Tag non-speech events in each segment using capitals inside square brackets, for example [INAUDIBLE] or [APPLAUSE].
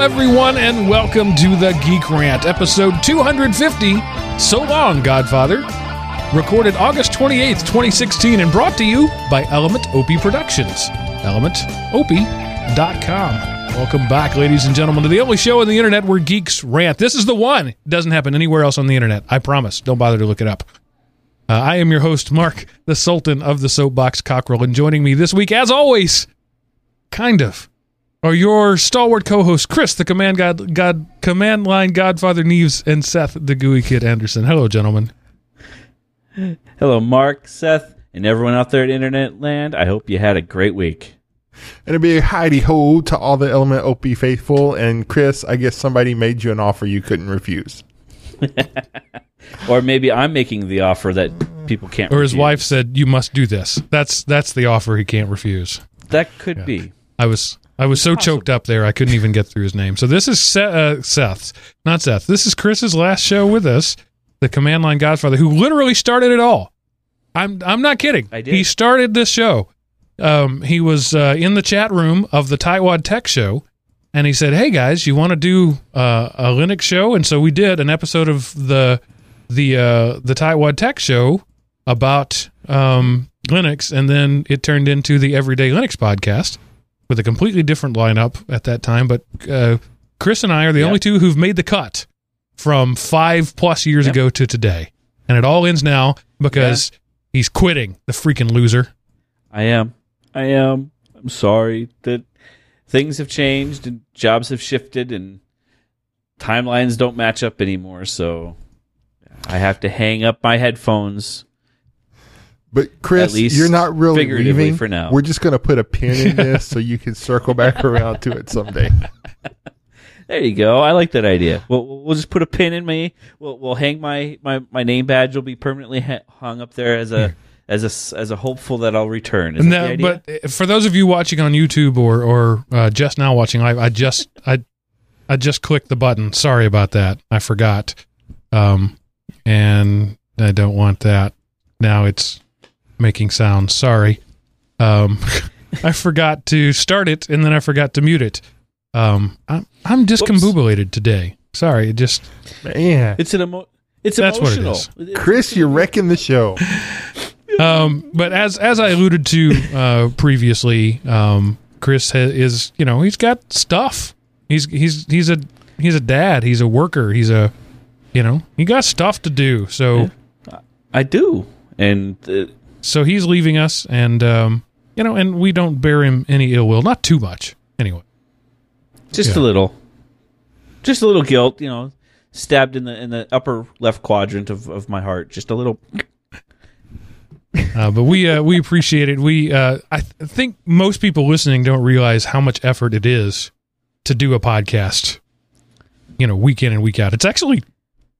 Everyone, and welcome to the Geek Rant, episode 250. So long, Godfather. Recorded August 28th, 2016, and brought to you by Element Opie Productions. ElementOpie.com. Welcome back, ladies and gentlemen, to the only show on the internet where geeks rant. This is the one. It doesn't happen anywhere else on the internet. I promise. Don't bother to look it up. Uh, I am your host, Mark, the Sultan of the Soapbox Cockerill, and joining me this week, as always, kind of, are your stalwart co-hosts, Chris, the command god, god, command line Godfather Neves, and Seth, the GUI Kid Anderson. Hello, gentlemen. Hello, Mark, Seth, and everyone out there at Internet Land. I hope you had a great week. And a big hidey ho to all the Element OP faithful. And Chris, I guess somebody made you an offer you couldn't refuse. [LAUGHS] Or maybe I'm making the offer that people can't. Or his refuse. wife said, "You must do this." That's that's the offer he can't refuse. That could be. I was I was so choked up there I couldn't even get through his name. So this is Se- uh, Seth's, not Seth. This is Chris's last show with us, the Command Line Godfather, who literally started it all. I'm I'm not kidding. I did. He started this show. Um, he was uh, in the chat room of the Tightwad Tech Show, and he said, "Hey guys, you want to do uh, a Linux show?" And so we did an episode of the the uh, the Tightwad Tech Show about um, Linux, and then it turned into the Everyday Linux podcast with a completely different lineup at that time. But uh, Chris and I are the Yeah. only two who've made the cut from five plus years Yep. ago to today, and it all ends now because he's quitting. The freaking loser. I am. I am. I'm sorry that things have changed and jobs have shifted and timelines don't match up anymore. So I have to hang up my headphones. But Chris, At least you're not really figuratively leaving for now. We're just going to put a pin in this so you can circle back [LAUGHS] around to it someday. [LAUGHS] There you go. I like that idea. We'll we'll just put a pin in me. We'll we'll hang my my, my name badge will be permanently ha- hung up there as a as a s- as a hopeful that I'll return. Is that the No, idea? but uh, for those of you watching on YouTube or or uh, just now watching live, I just I I just clicked the button. Sorry about that. I forgot, um, and I don't want that. Now it's making sounds. Sorry, um, [LAUGHS] I forgot to start it and then I forgot to mute it. Um, I'm I'm discombobulated today. Sorry, it just Man, it's an emo- it's That's what it emotional. Chris, you're wrecking the show. [LAUGHS] Um, but as as I alluded to uh, previously, um, Chris ha- is you know he's got stuff. He's he's he's a he's a dad. He's a worker. He's a you know he got stuff to do. So I do, and uh, so he's leaving us, and um, you know, and we don't bear him any ill will. Not too much, anyway. just Yeah. a little, just a little guilt. You know, stabbed in the in the upper left quadrant of, of my heart. Just a little. Uh, but we uh, we appreciate it. We uh, I th- think most people listening don't realize how much effort it is to do a podcast. You know, week in and week out. It's actually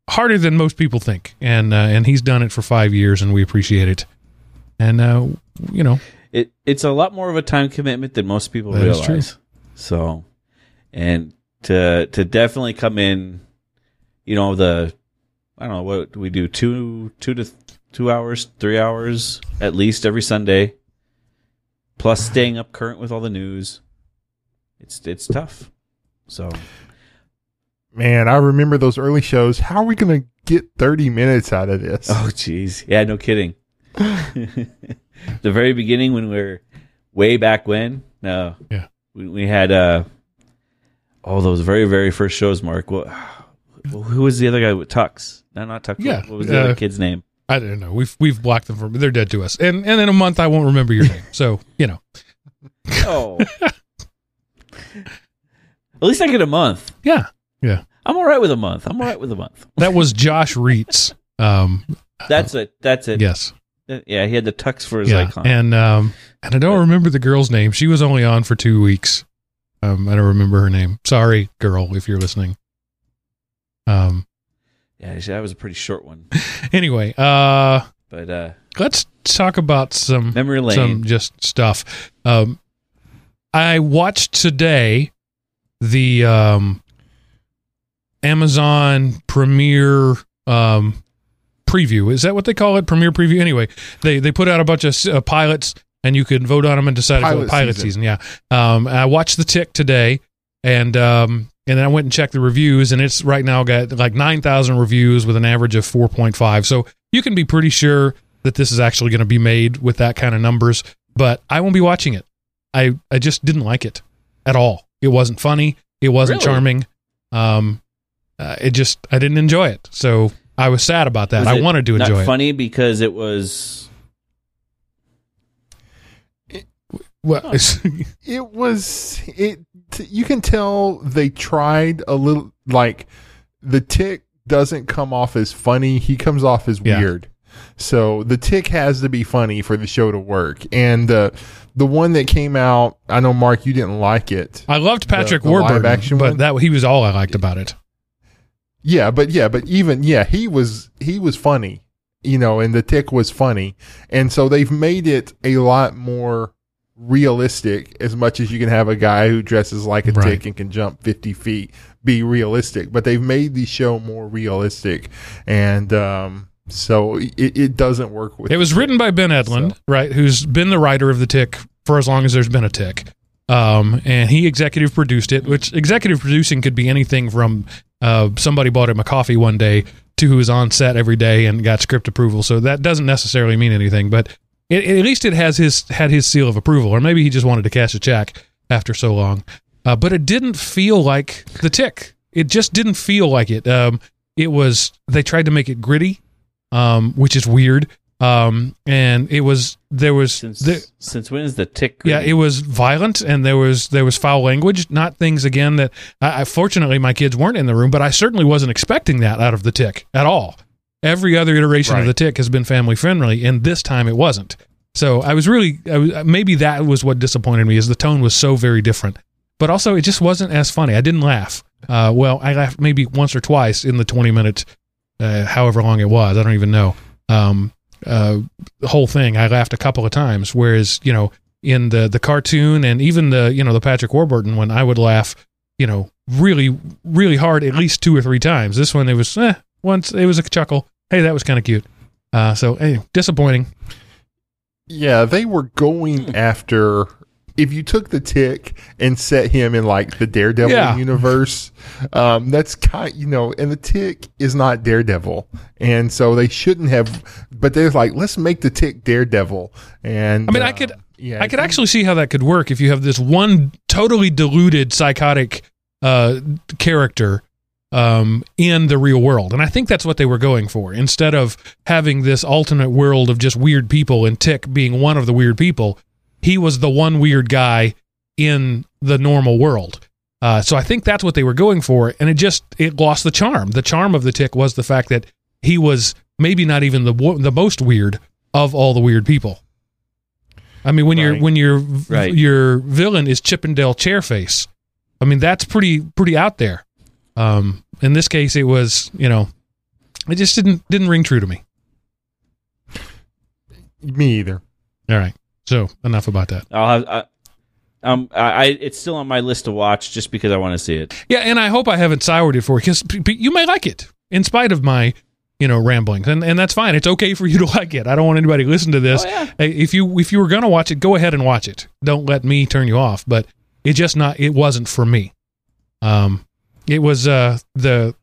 harder than most people think, and uh, and he's done it for five years, and we appreciate it. And uh, you know, It it's a lot more of a time commitment than most people That is realize. true. So, and to to definitely come in, you know the, I don't know what do we do two two to two hours three hours at least every Sunday. Plus staying up current with all the news. It's it's tough. So Man, I remember those early shows. How are we going to get 30 minutes out of this? Oh, jeez. Yeah, no kidding. The very beginning when we are way back when, no, Yeah. we, we had uh, all those very very first shows. Mark, what, who was the other guy with Tux? No, not Tux. Yeah, what was the uh, other kid's name? I don't know. We've we've blocked them from. They're dead to us, and and in a month I won't remember your name. So you know, Oh, at least I get a month. yeah, yeah. I'm all right with a month. I'm all right with a month. That was Josh Reitz. Um, That's it. That's it. yes. Yeah, he had the Tux for his yeah, icon. and um, and I don't remember the girl's name. She was only on for two weeks. Um, I don't remember her name. Sorry, girl, if you're listening. Um. yeah, that was a pretty short one. [LAUGHS] Anyway, uh, But uh, let's talk about some memory lane. some just stuff. Um, I watched today the um Amazon Premiere um preview. Is that what they call it? Premiere preview. Anyway, they they put out a bunch of uh, pilots, and you could vote on them and decide if Pilot pilot season. season. Yeah. Um, I watched the Tick today, and um, and then I went and checked the reviews, and it's right now got like nine thousand reviews with an average of four point five. So you can be pretty sure that this is actually going to be made with that kind of numbers. But I won't be watching it. I I just didn't like it at all. It wasn't funny. It wasn't Really? charming. Um, uh, it just I didn't enjoy it. So I was sad about that. Was I it wanted to not enjoy it. funny because it was Well, [LAUGHS] it was it you can tell they tried a little like the tick doesn't come off as funny he comes off as Yeah. weird so the tick has to be funny for the show to work and uh, the one that came out i know mark you didn't like it I loved Patrick the live Warburton, action but one? that he was all I liked about it. Yeah but yeah but even yeah he was he was funny you know and the tick was funny and so they've made it a lot more realistic as much as you can have a guy who dresses like a Right. tick and can jump 50 feet be realistic but they've made the show more realistic and um so it, it doesn't work with It was written by Ben Edlund, So- right? Who's been the writer of the Tick for as long as there's been a Tick. Um, and he executive produced it, which executive producing could be anything from uh, somebody bought him a coffee one day to who was on set every day and got script approval. So that doesn't necessarily mean anything, but it, at least it has his had his seal of approval, or maybe he just wanted to cash a check after so long. Uh, but it didn't feel like the Tick. It just didn't feel like it. Um, it was they tried to make it gritty, um, which is weird. Um, and it was there was since the, since when is the tick? yeah, it was violent and there was there was foul language, not things again that I, I fortunately my kids weren't in the room, but I certainly wasn't expecting that out of the tick at all. Every other iteration of the tick has been family friendly, and this time it wasn't. So I was really I was, maybe that was what disappointed me is the tone was so very different, but also it just wasn't as funny. I didn't laugh. Uh, well, I laughed maybe once or twice in the twenty minutes, uh, however long it was. I don't even know. Um, uh, whole thing. I laughed a couple of times. Whereas, you know, in the the cartoon and even the you know the Patrick Warburton one, I would laugh, you know, really really hard at least two or three times. This one, it was eh, once it was a chuckle. Hey, that was kind of cute. Uh, so anyway, disappointing. Yeah, they were going after. If you took the tick and set him in like the Daredevil Yeah. universe, um, that's kind, you know, and the tick is not Daredevil, and so they shouldn't have. But they're like, let's make the tick Daredevil, and I mean, I uh, could yeah, I could actually see how that could work if you have this one totally deluded psychotic uh, character um, in the real world, and I think that's what they were going for. Instead of having this alternate world of just weird people and Tick being one of the weird people, he was the one weird guy in the normal world. Uh, so I think that's what they were going for, and it just it lost the charm. The charm of the Tick was the fact that he was maybe not even the the most weird of all the weird people. I mean, when Right. your when your Right. your villain is Chippendale Chairface, I mean that's pretty pretty out there. Um, in this case, it was you know, it just didn't didn't ring true to me. me either. All right, so enough about that. I'll have. I, um, I, I it's still on my list to watch just because I want to see it. Yeah, and I hope I haven't soured it for you because p- p- you may like it in spite of my you know ramblings, and and that's fine. It's okay for you to [LAUGHS] like it. I don't want anybody to listen to this. Oh, yeah. If you if you were gonna watch it, go ahead and watch it. Don't let me turn you off. But it just not it wasn't for me. Um, it was uh the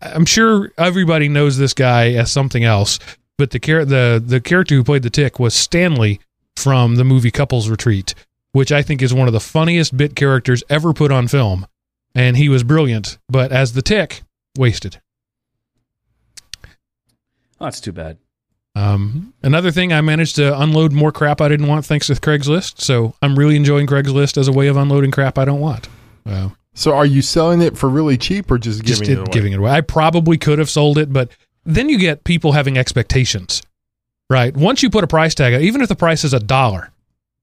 I'm sure everybody knows this guy as something else, but the char- the the character who played the Tick was Stanley from the movie Couples Retreat, which I think is one of the funniest bit characters ever put on film, and he was brilliant. But as the Tick, wasted. Oh, that's too bad. Um, another thing, I managed to unload more crap I didn't want thanks to Craigslist. So I'm really enjoying Craigslist as a way of unloading crap I don't want. Uh, So, are you selling it for really cheap or just just giving did- it away? giving it away. I probably could have sold it, but then you get people having expectations, right? Once you put a price tag, even if the price is a dollar,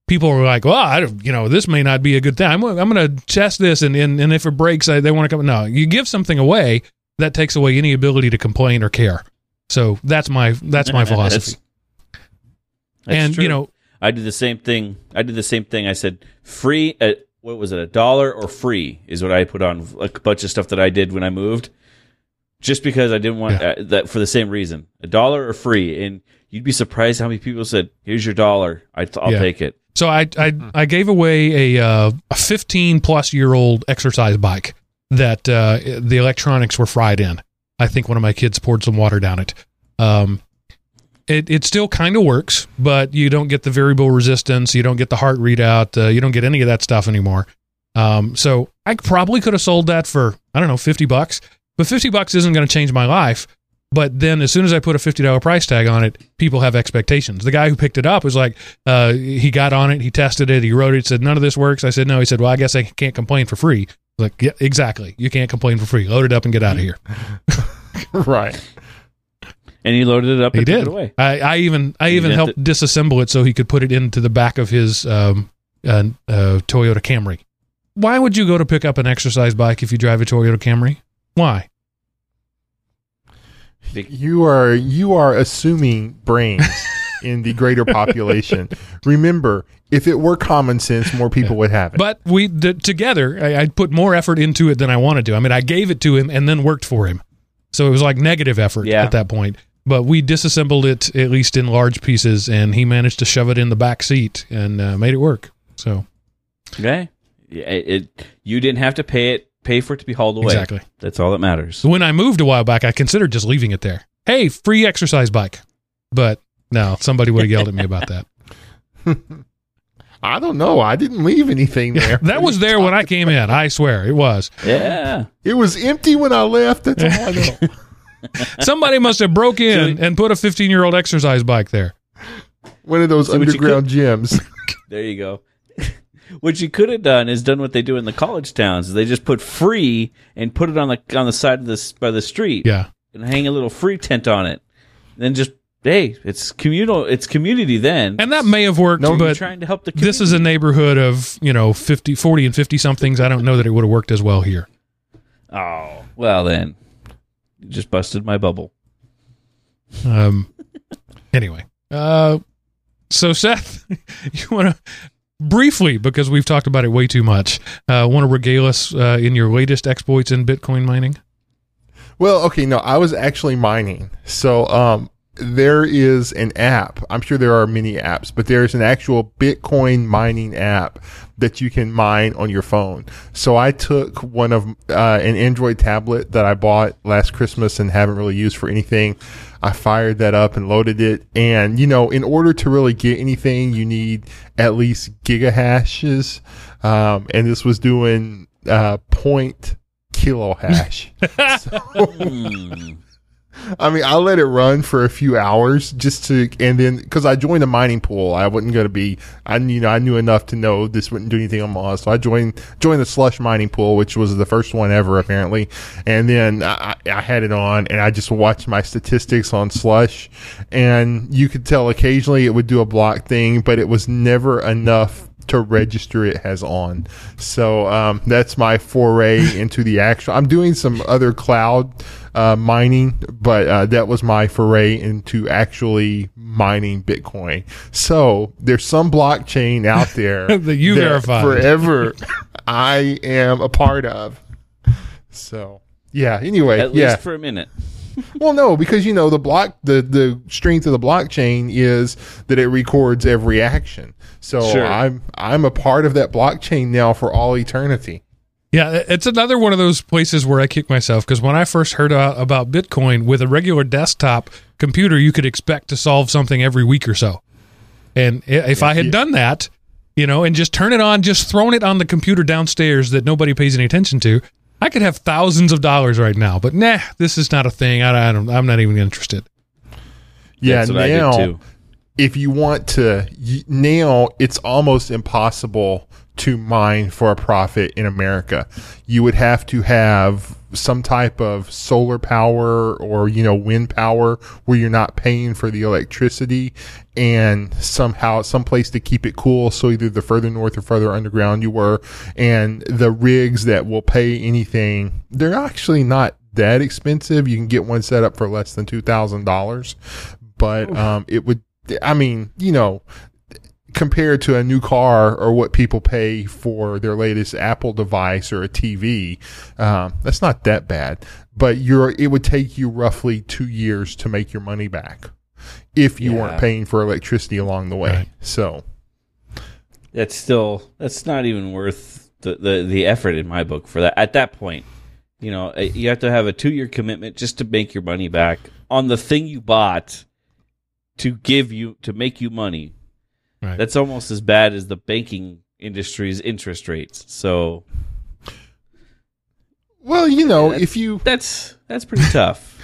people are like, "Well, I you know, this may not be a good thing. I'm, I'm going to test this, and, and and if it breaks, I, they want to come." No, you give something away that takes away any ability to complain or care. So that's my that's my [LAUGHS] philosophy. That's and true. you know, I did the same thing. I did the same thing. I said free. Uh, what was it? A dollar or free is what I put on a bunch of stuff that I did when I moved, just because I didn't want Yeah. uh, that for the same reason. A dollar or free, and you'd be surprised how many people said, "Here's your dollar. I I'll Yeah. take it." So I I, I gave away a uh, a 15 plus year old exercise bike that uh, the electronics were fried in. I think one of my kids poured some water down it. Um, it, it still kind of works, but you don't get the variable resistance. You don't get the heart readout. Uh, you don't get any of that stuff anymore. Um, so I probably could have sold that for, I don't know, 50 bucks, but 50 bucks isn't going to change my life. But then as soon as I put a $50 price tag on it, people have expectations. The guy who picked it up was like, uh, he got on it, he tested it, he wrote it, said, none of this works. I said, no. He said, well, I guess I can't complain for free. Like, yeah, exactly. You can't complain for free. Load it up and get out of here. [LAUGHS] right. And he loaded it up He did. it away. I, I even I You even helped disassemble it so he could put it into the back of his um, uh, uh, Toyota Camry. Why would you go to pick up an exercise bike if you drive a Toyota Camry? Why? [LAUGHS] You are you are assuming brains [LAUGHS] in the greater population. Remember, if it were common sense, more people would have it. But we the, together, I, I put more effort into it than I wanted to. I mean, I gave it to him and then worked for him, so it was like negative effort Yeah. at that point. But we disassembled it at least in large pieces, and he managed to shove it in the back seat and uh, made it work. So Okay. Yeah, It, it you didn't have to pay it pay for it to be hauled away. exactly. That's all that matters. When I moved a while back, I considered just leaving it there. Hey, free exercise bike. But no, somebody would have yelled at me about that. [LAUGHS] I don't know. I didn't leave anything there. That was there when I came in. I swear it was. Yeah. It was empty when I left. That's all I know. [LAUGHS] [LAUGHS] Somebody must have broke in and put a 15 year old exercise bike there. One of those See underground gyms. There you go. What you could have done is done what they do in the college towns. They just put free and put it on the on the side of this by the street Yeah. and hang a little free tent on it. then just hey, it's communal. It's community then. And that may have worked, No, but trying to help the. Community. this is a neighborhood of, you know, 50, 40 and 50 somethings. I don't know that it would have worked as well here. Oh well, then you just busted my bubble. Um, anyway, uh, so Seth, [LAUGHS] you want to briefly, because we've talked about it way too much, uh, want to regale us uh, in your latest exploits in Bitcoin mining? Well, okay, no, I was actually mining. So, um, there is an app. I'm sure there are many apps, but there's an actual Bitcoin mining app that you can mine on your phone. So I took one of uh, an Android tablet that I bought last Christmas and haven't really used for anything. I fired that up and loaded it. And, you know, in order to really get anything, you need at least gigahashes. Um, and this was doing, uh, point kilo hash. so, [LAUGHS] Hmm. I mean, I let it run for a few hours just to, and then because I joined a mining pool, I wasn't going to be, I you know I knew enough to know this wouldn't do anything on Mars, so I joined joined the slush mining pool, which was the first one ever apparently, and then I, I had it on and I just watched my statistics on slush, and you could tell occasionally it would do a block thing, but it was never enough to register it has on. So um, that's my foray [LAUGHS] into the actual. I'm doing some other cloud uh, mining, but uh, that was my foray into actually mining Bitcoin. So there's some blockchain out there [LAUGHS] That you verified. forever. I am a part of. So yeah. Anyway, At yeah. least for a minute. Well, no, because you know the block the the strength of the blockchain is that it records every action. So Sure. I'm I'm a part of that blockchain now for all eternity. Yeah, it's another one of those places where I kick myself because when I first heard about, about Bitcoin with a regular desktop computer, you could expect to solve something every week or so. And i- if I had yeah. done that, you know, and just turn it on, just thrown it on the computer downstairs that nobody pays any attention to, I could have thousands of dollars right now. But nah, this is not a thing. I, I don't. I'm not even interested. Yeah, That's what I did now too. If you want to now it's almost impossible to mine for a profit in America. You would have to have some type of solar power or you know wind power where you're not paying for the electricity and somehow some place to keep it cool. So either the further north or further underground you were and the rigs that will pay anything they're actually not that expensive. You can get one set up for less than $2000 but um it would I mean, you know, compared to a new car or what people pay for their latest Apple device or a TV, um, that's not that bad. But you're, it would take you roughly two years to make your money back if you Yeah. weren't paying for electricity along the way. Right. So, That's still that's not even worth the, the the effort in my book for that at that point. You know, uh, you have to have a two year commitment just to make your money back on the thing you bought to give you to make you money. Right. That's almost as bad as the banking industry's interest rates. So Well, you know, if you that's that's pretty tough.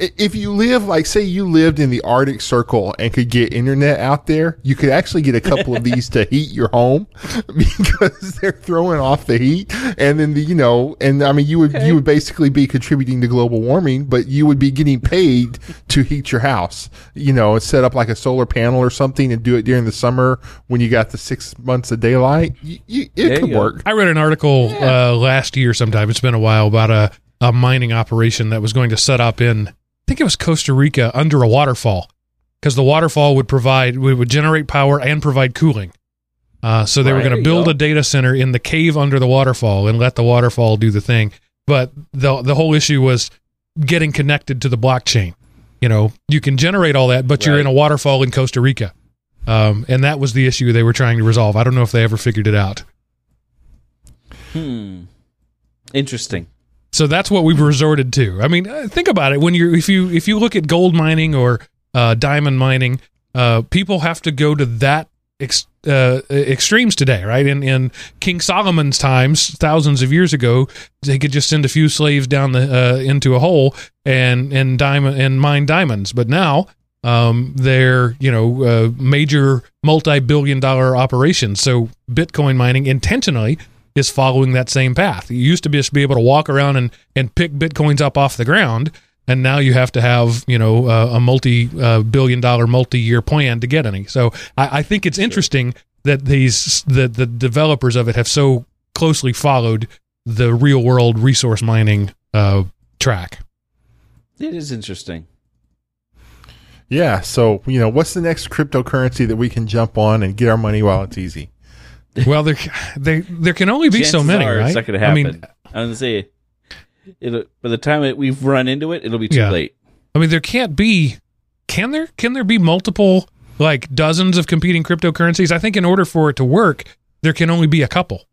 I- if you live like say you lived in the Arctic Circle and could get internet out there, you could actually get a couple of these to heat your home [LAUGHS] because they're throwing off the heat, and then the you know, and I mean you would Okay. you would basically be contributing to global warming, but you would be getting paid to heat your house. You know, and set up like a solar panel or something and do it during the summer when you got the six months of daylight. You, you, it There could you work. I read an article uh, last year sometime. It's been a while about a, a mining operation that was going to set up in, I think it was Costa Rica, under a waterfall, because the waterfall would provide would, would generate power and provide cooling. Uh, so they were going to build a data center in the cave under the waterfall and let the waterfall do the thing. But the the whole issue was getting connected to the blockchain. You know, you can generate all that, but you're in a waterfall in Costa Rica. Um, and that was the issue they were trying to resolve. I don't know if they ever figured it out. Hmm. Interesting. So that's what we've resorted to. I mean, uh, think about it. When you if you if you look at gold mining or uh, diamond mining, uh, people have to go to that ex- uh, extremes today, right? In in King Solomon's times, thousands of years ago, they could just send a few slaves down the uh, into a hole and and diamond and mine diamonds. But now um, they're you know uh, major multi-billion dollar operations. So Bitcoin mining intentionally is following that same path. You used to just be able to walk around and, and pick bitcoins up off the ground, and now you have to have you know uh, a multi uh, billion dollar multi year plan to get any. So I, I think it's interesting that these the the developers of it have so closely followed the real world resource mining uh, track. It is interesting. Yeah. So, you know, what's the next cryptocurrency that we can jump on and get our money while it's easy? Well, there there there can only be so many, are right? It's not going to I happen. mean, I was gonna say, it'll, by the time it, we've run into it, it'll be too Yeah. late. I mean, there can't be. Can there? Can there be multiple, like dozens of competing cryptocurrencies? I think in order for it to work, there can only be a couple.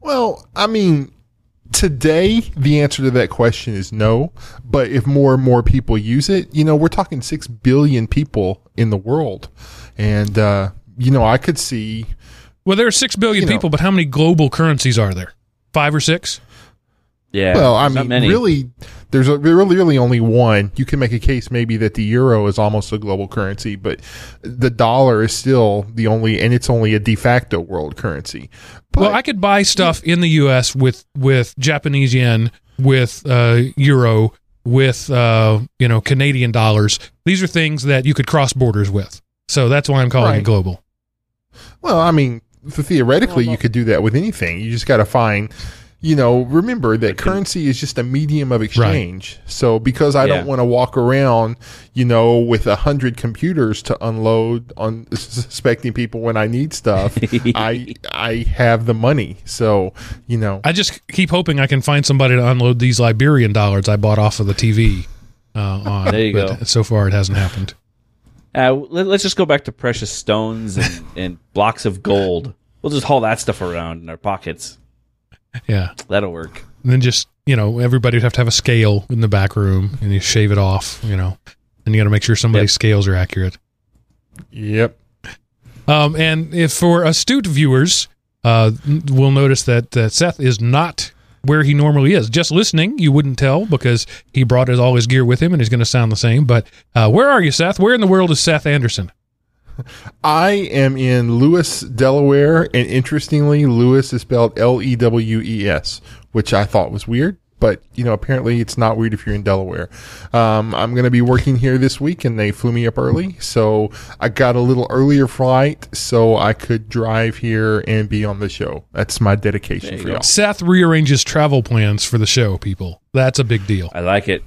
Well, I mean, today the answer to that question is no. But if more and more people use it, you know, we're talking six billion people in the world, and uh, you know, I could see. Well, there are six billion You know. people, but how many global currencies are there? Five or six? Yeah. Well, I mean, many. really, there's a, really, really only one. You can make a case maybe that the euro is almost a global currency, but the dollar is still the only, and it's only a de facto world currency. But, well, I could buy stuff in the U.S. with with Japanese yen, with uh, euro, with uh, you know Canadian dollars. These are things that you could cross borders with. So that's why I'm calling it global. Well, I mean, th- theoretically, you could do that with anything. You just got to find, you know, remember that currency is just a medium of exchange. So because I Yeah. don't want to walk around, you know, with a hundred computers to unload on [LAUGHS] suspecting people when I need stuff, [LAUGHS] I I have the money. So you know, I just keep hoping I can find somebody to unload these Liberian dollars I bought off of the TV. Uh, on, There you but go. So far, it hasn't happened. Uh, let, us just go back to precious stones and, and blocks of gold. We'll just haul that stuff around in our pockets. Yeah. That'll work. And then just you know, everybody would have to have a scale in the back room, and you shave it off. You know, and you got to make sure somebody's Yep. scales are accurate. yep. Um, and if for astute viewers, uh, will notice that uh, Seth is not where he normally is. Just listening, you wouldn't tell because he brought his, all his gear with him, and he's going to sound the same. But uh, where are you, Seth? Where in the world is Seth Anderson? I am in Lewes, Delaware, and interestingly, Lewes is spelled L E W E S, which I thought was weird. But you know, apparently, it's not weird if you're in Delaware. Um, I'm going to be working here this week, and they flew me up early, so I got a little earlier flight so I could drive here and be on the show. That's my dedication you for go. y'all. Seth rearranges travel plans for the show. People, that's a big deal. I like it.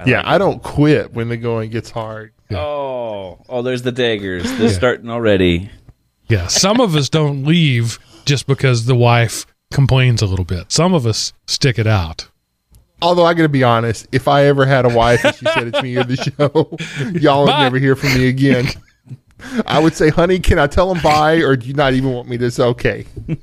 I Yeah, like I don't quit when the going gets hard. It. Oh, oh, there's the daggers. They're starting already. Yeah, some of us don't leave just because the wife complains a little bit. Some of us stick it out. Although I got to be honest, if I ever had a wife and she said it's me on the [LAUGHS] show, y'all would never hear from me again. I would say, "Honey, can I tell them bye, or do you not even want me to say okay?" [LAUGHS]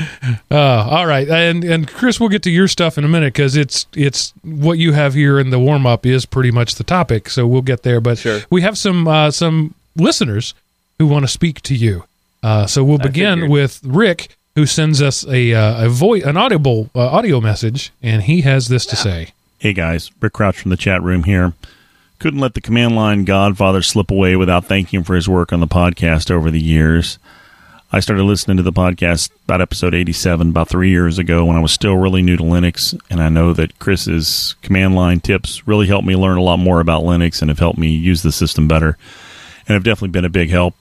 [LAUGHS] Uh, all right, and and Chris, we'll get to your stuff in a minute because it's it's what you have here in the warm up is pretty much the topic. So we'll get there, but Sure. we have some uh, some listeners who want to speak to you. Uh, so we'll begin with Rick, who sends us a uh, a voice an audible uh, audio message, and he has this to say. Hey guys, Rick Crouch from the chat room here. Couldn't let the command line Godfather slip away without thanking him for his work on the podcast over the years. I started listening to the podcast about episode 87 about three years ago when I was still really new to Linux, and I know that Chris's command line tips really helped me learn a lot more about Linux and have helped me use the system better, and have definitely been a big help.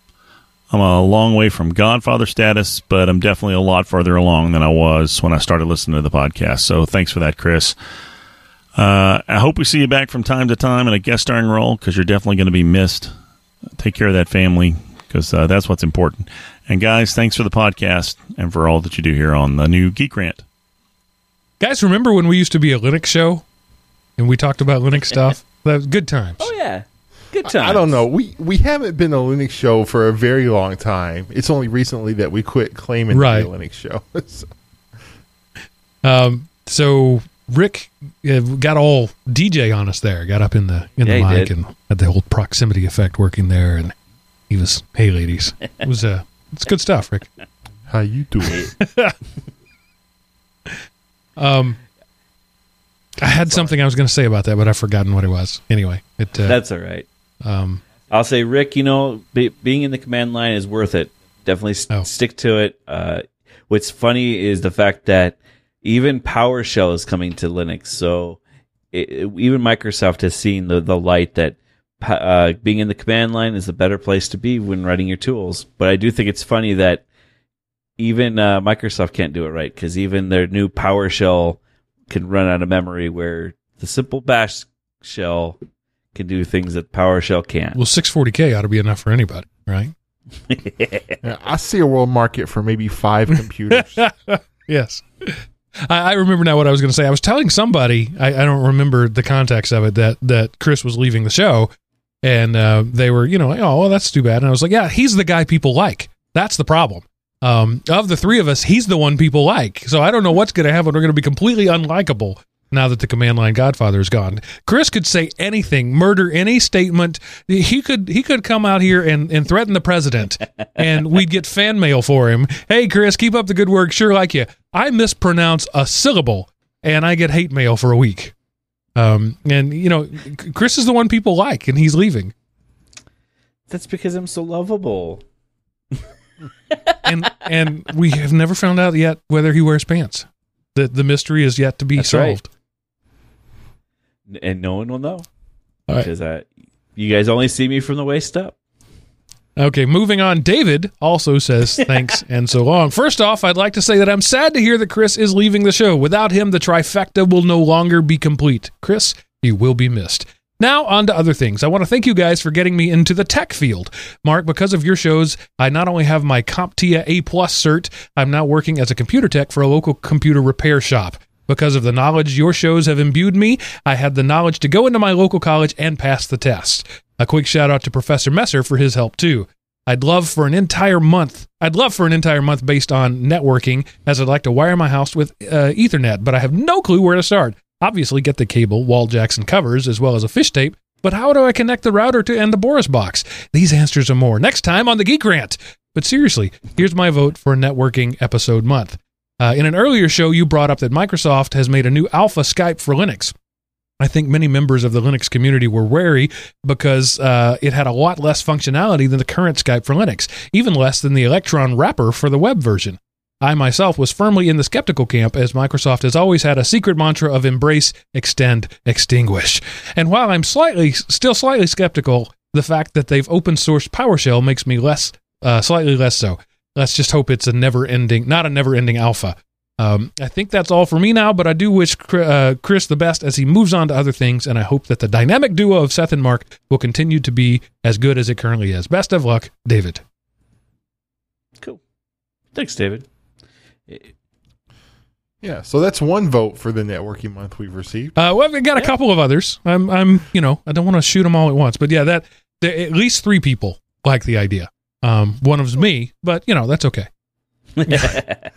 I'm a long way from Godfather status, but I'm definitely a lot farther along than I was when I started listening to the podcast. So thanks for that, Chris. Uh, I hope we see you back from time to time in a guest starring role because you're definitely going to be missed. Take care of that family because uh, that's what's important. And guys, thanks for the podcast and for all that you do here on the new Geek Rant. Guys, remember when we used to be a Linux show and we talked about Linux [LAUGHS] stuff? That was good times. Oh yeah, good times. I don't know. We we haven't been a Linux show for a very long time. It's only recently that we quit claiming Right. to be a Linux show. [LAUGHS] So- Um, so Rick uh, got all DJ on us there, got up in the in Yeah, the mic did. and had the whole proximity effect working there, and he was, "Hey, ladies," it was uh, it's good stuff, Rick. How you doing? [LAUGHS] Um, I had something I was going to say about that, but I've forgotten what it was. Anyway, it uh, That's all right. um, I'll say, Rick, you know, be, being in the command line is worth it. Definitely s Oh. stick to it. Uh, what's funny is the fact that even PowerShell is coming to Linux. So it, it- even Microsoft has seen the, the light that pa- uh, being in the command line is a better place to be when writing your tools. But I do think it's funny that even uh, Microsoft can't do it right because even their new PowerShell can run out of memory where the simple bash shell can do things that PowerShell can't. well, 640k ought to be enough for anybody, right? [LAUGHS] Yeah, I see a world market for maybe five [LAUGHS] computers. Yes. I, I remember now what I was going to say. I was telling somebody, I, I don't remember the context of it, that, that Chris was leaving the show. And uh, they were, you know, oh, well, that's too bad. And I was like, yeah, he's the guy people like. That's the problem. Um, of the three of us, he's the one people like. So I don't know what's going to happen. We're going to be completely unlikable now that the command line Godfather is gone. Chris could say anything, murder any statement. He could he could come out here and, and threaten the president, and we'd get fan mail for him. Hey, Chris, keep up the good work. Sure, like you. I mispronounce a syllable, and I get hate mail for a week. Um, and you know, Chris is the one people like, and he's leaving. That's because I'm so lovable. and and we have never found out yet whether he wears pants. The the mystery is yet to be That's solved. N- And no one will know All right. because uh, you guys only see me from the waist up. Okay, moving on. David also says [LAUGHS] thanks and so long. First off, I'd like to say that I'm sad to hear that Chris is leaving the show. Without him, the trifecta will no longer be complete. Chris, you will be missed. Now, on to other things. I want to thank you guys for getting me into the tech field. Mark, because of your shows, I not only have my CompTIA A plus cert, I'm now working as a computer tech for a local computer repair shop. Because of the knowledge your shows have imbued me, I had the knowledge to go into my local college and pass the test. A quick shout out to Professor Messer for his help too. I'd love for an entire month. I'd love for an entire month based on networking, as I'd like to wire my house with uh, Ethernet, but I have no clue where to start. Obviously, get the cable, wall jacks, and covers, as well as a fish tape. But how do I connect the router to and the Boris box? These answers are more next time on the Geek Rant. But seriously, here's my vote for a networking episode month. Uh, in an earlier show, you brought up that Microsoft has made a new alpha Skype for Linux. I think many members of the Linux community were wary because uh, it had a lot less functionality than the current Skype for Linux, even less than the Electron wrapper for the web version. I myself was firmly in the skeptical camp as Microsoft has always had a secret mantra of embrace, extend, extinguish. And while I'm slightly, still slightly skeptical, the fact that they've open sourced PowerShell makes me less, uh, slightly less so. Let's just hope it's a never ending, not a never ending alpha. Um, I think that's all for me now, but I do wish uh, Chris the best as he moves on to other things, and I hope that the dynamic duo of Seth and Mark will continue to be as good as it currently is. Best of luck, David. Cool. Thanks, David. yeah, so that's one vote for the networking month we've received. Uh, well, I've got a couple of others. I'm, I'm, you know, I don't want to shoot them all at once, but yeah, that there, at least three people like the idea. Um, one of them's me, but you know that's okay. [LAUGHS]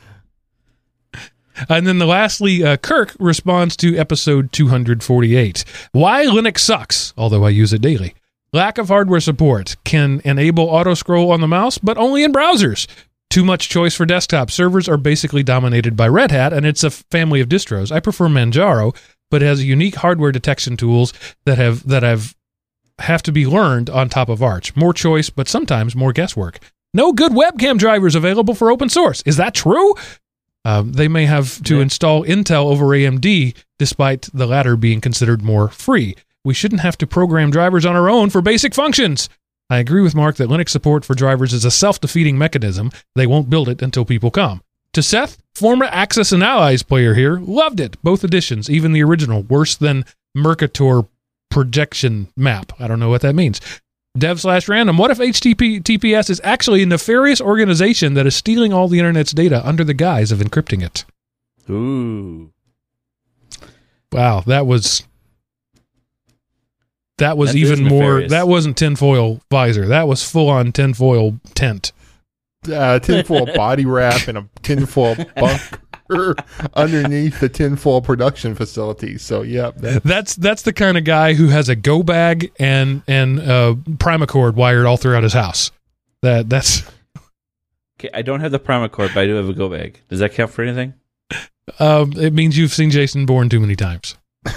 And then the lastly, uh, Kirk responds to episode 248. Why Linux sucks, although I use it daily. Lack of hardware support can enable auto scroll on the mouse, but only in browsers. Too much choice for desktop. Servers are basically dominated by Red Hat, and it's a family of distros. I prefer Manjaro, but it has unique hardware detection tools that have that have have to be learned on top of Arch. More choice, but sometimes more guesswork. No good webcam drivers available for open source. Is that true? Um, they may have to Yeah. install Intel over AMD, despite the latter being considered more free. We shouldn't have to program drivers on our own for basic functions. I agree with Mark that Linux support for drivers is a self defeating mechanism. They won't build it until people come. To Seth, former Axis and Allies player here, loved it. Both editions, even the original, worse than Mercator projection map. I don't know what that means. Dev slash random. What if HTTPS TPS is actually a nefarious organization that is stealing all the internet's data under the guise of encrypting it? Ooh. Wow, that was that was That is even more. That wasn't tinfoil visor. That was full on tinfoil tent. uh, tinfoil body wrap and a tinfoil bunker [LAUGHS] underneath the tinfoil production facility. So, yep, that, That's that's the kind of guy who has a go bag and and uh, primacord wired all throughout his house. That that's [LAUGHS] Okay, I don't have the Primacord, but I do have a Go bag. Does that count for anything? um, it means you've seen Jason Bourne too many times. [LAUGHS]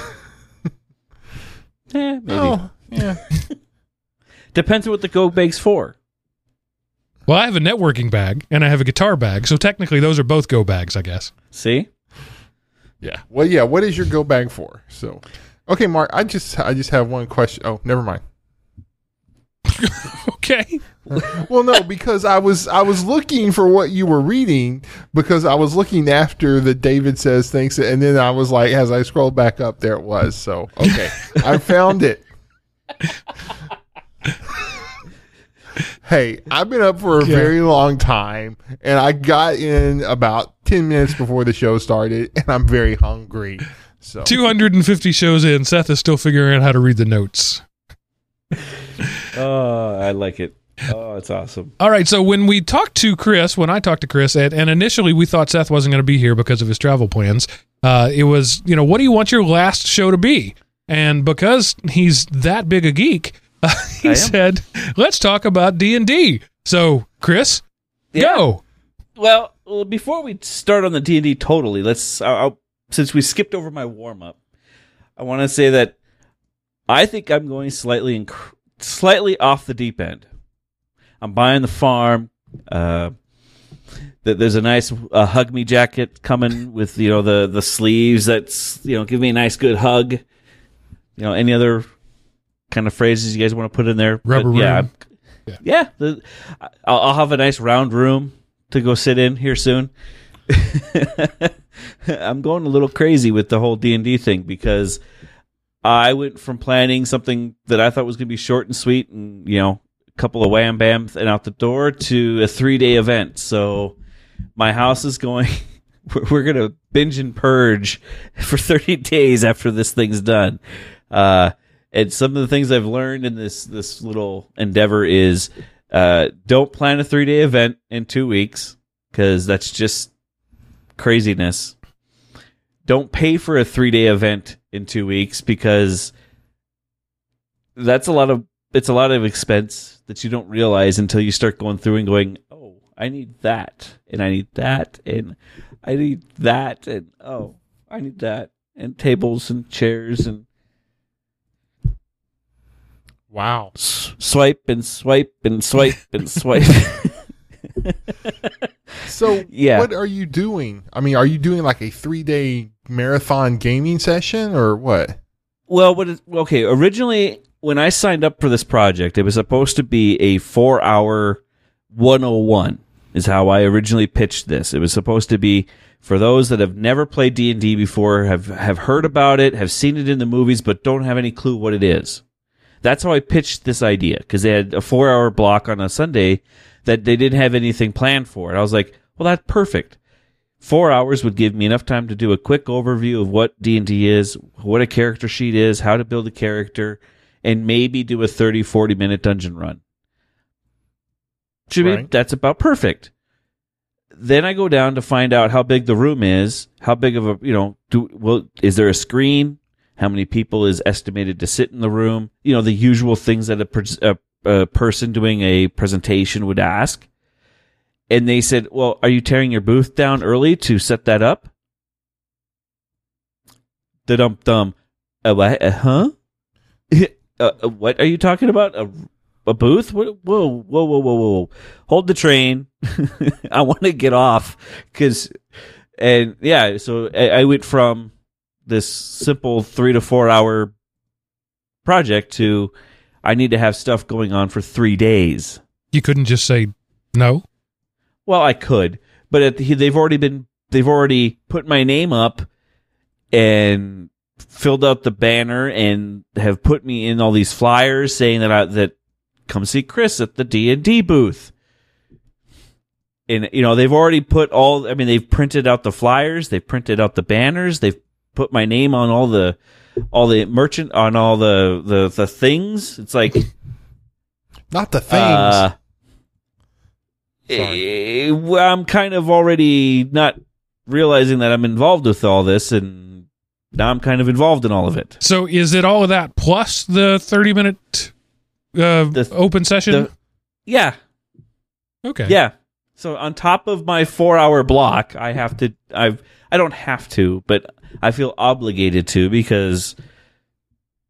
Eh, maybe. oh, yeah. Depends on what the Go bag's for. Well, I have a networking bag and I have a guitar bag, so technically those are both go bags, I guess. See? Yeah. Well, yeah. What is your go bag for? So, okay, Mark. I just, I just have one question. Oh, never mind. [LAUGHS] Okay. Well, no, because I was, I was looking for what you were reading because I was looking after the David says things, and then I was like, as I scrolled back up, there it was. So, okay, [LAUGHS] I found it. Hey, I've been up for a Yeah. very long time, and I got in about ten minutes before the show started, and I'm very hungry. So, 250 shows in, Seth is still figuring out how to read the notes. [LAUGHS] Oh, I like it. Oh, it's awesome. All right, so when we talked to Chris, when I talked to Chris, and, and initially we thought Seth wasn't going to be here because of his travel plans, uh, it was, you know, what do you want your last show to be? And because he's that big a geek, [LAUGHS] he said, let's talk about D&D. So, Chris, Yeah. go. Well, well, before we start on the D and D totally, let's. Since we skipped over my warm up, I want to say that I think I'm going slightly inc- slightly off the deep end. I'm buying the farm. Uh, th- there's a nice uh, hug me jacket coming with you know the the sleeves that's you know give me a nice good hug. You know any other kind of phrases you guys want to put in there? But Rubber yeah, room. I'm- yeah. the, I'll, I'll have a nice round room to go sit in here soon. [LAUGHS] I'm going a little crazy with the whole D and D thing because I went from planning something that I thought was going to be short and sweet, and you know, a couple of wham bam and out the door to a three day event. So my house is going. [LAUGHS] we're- We're gonna binge and purge [LAUGHS] for 30 days after this thing's done. Uh, and some of the things I've learned in this this little endeavor is uh, don't plan a three day event in two weeks because that's just craziness. Don't pay for a three day event in two weeks because that's a lot of it's a lot of expense that you don't realize until you start going through and going, oh, I need that and I need that and I need that and oh, I need that and tables and chairs and wow. s- swipe and swipe and swipe and swipe. [LAUGHS] [LAUGHS] So, Yeah. what are you doing? I mean, are you doing like a three day marathon gaming session or what? Well, what is, okay, originally when I signed up for this project, it was supposed to be a 4-hour 101 is how I originally pitched this. It was supposed to be for those that have never played D&D before, have have heard about it, have seen it in the movies but don't have any clue what it is. That's how I pitched this idea because they had a 4-hour block on a Sunday that they didn't have anything planned for. And I was like, "Well, that's perfect." four hours would give me enough time to do a quick overview of what d&d is what a character sheet is how to build a character and maybe do a 30 40 minute dungeon run should be Right. that's about perfect then I go down to find out how big the room is, how big of a, you know, do, well, is there a screen? How many people is estimated to sit in the room? You know, the usual things that a, a, a person doing a presentation would ask. And they said, well, are you tearing your booth down early to set that up? Da dum dum. Uh. Uh, huh? uh, uh, what are you talking about? A, a booth? Whoa, whoa, whoa, whoa, whoa, whoa! Hold the train. [LAUGHS] I want to get off because, and yeah. So I, I went from this simple three to four hour project to I need to have stuff going on for three days. You couldn't just say no. Well, I could, but at the, they've already been they've already put my name up and filled out the banner and have put me in all these flyers saying that I that come see Chris at the D and D booth. And you know they've already put all. I mean, they've printed out the flyers, they've printed out the banners, they've put my name on all the all the merchant on all the the the things. It's like Not the things. uh, Sorry. eh, I'm kind of already not realizing that I'm involved with all this, and now I'm kind of involved in all of it. So is it all of that plus the 30 minute uh, The- open session? the- Yeah, okay. yeah. So on top of my four hour block, I have to. I've. I don't have to, but I feel obligated to because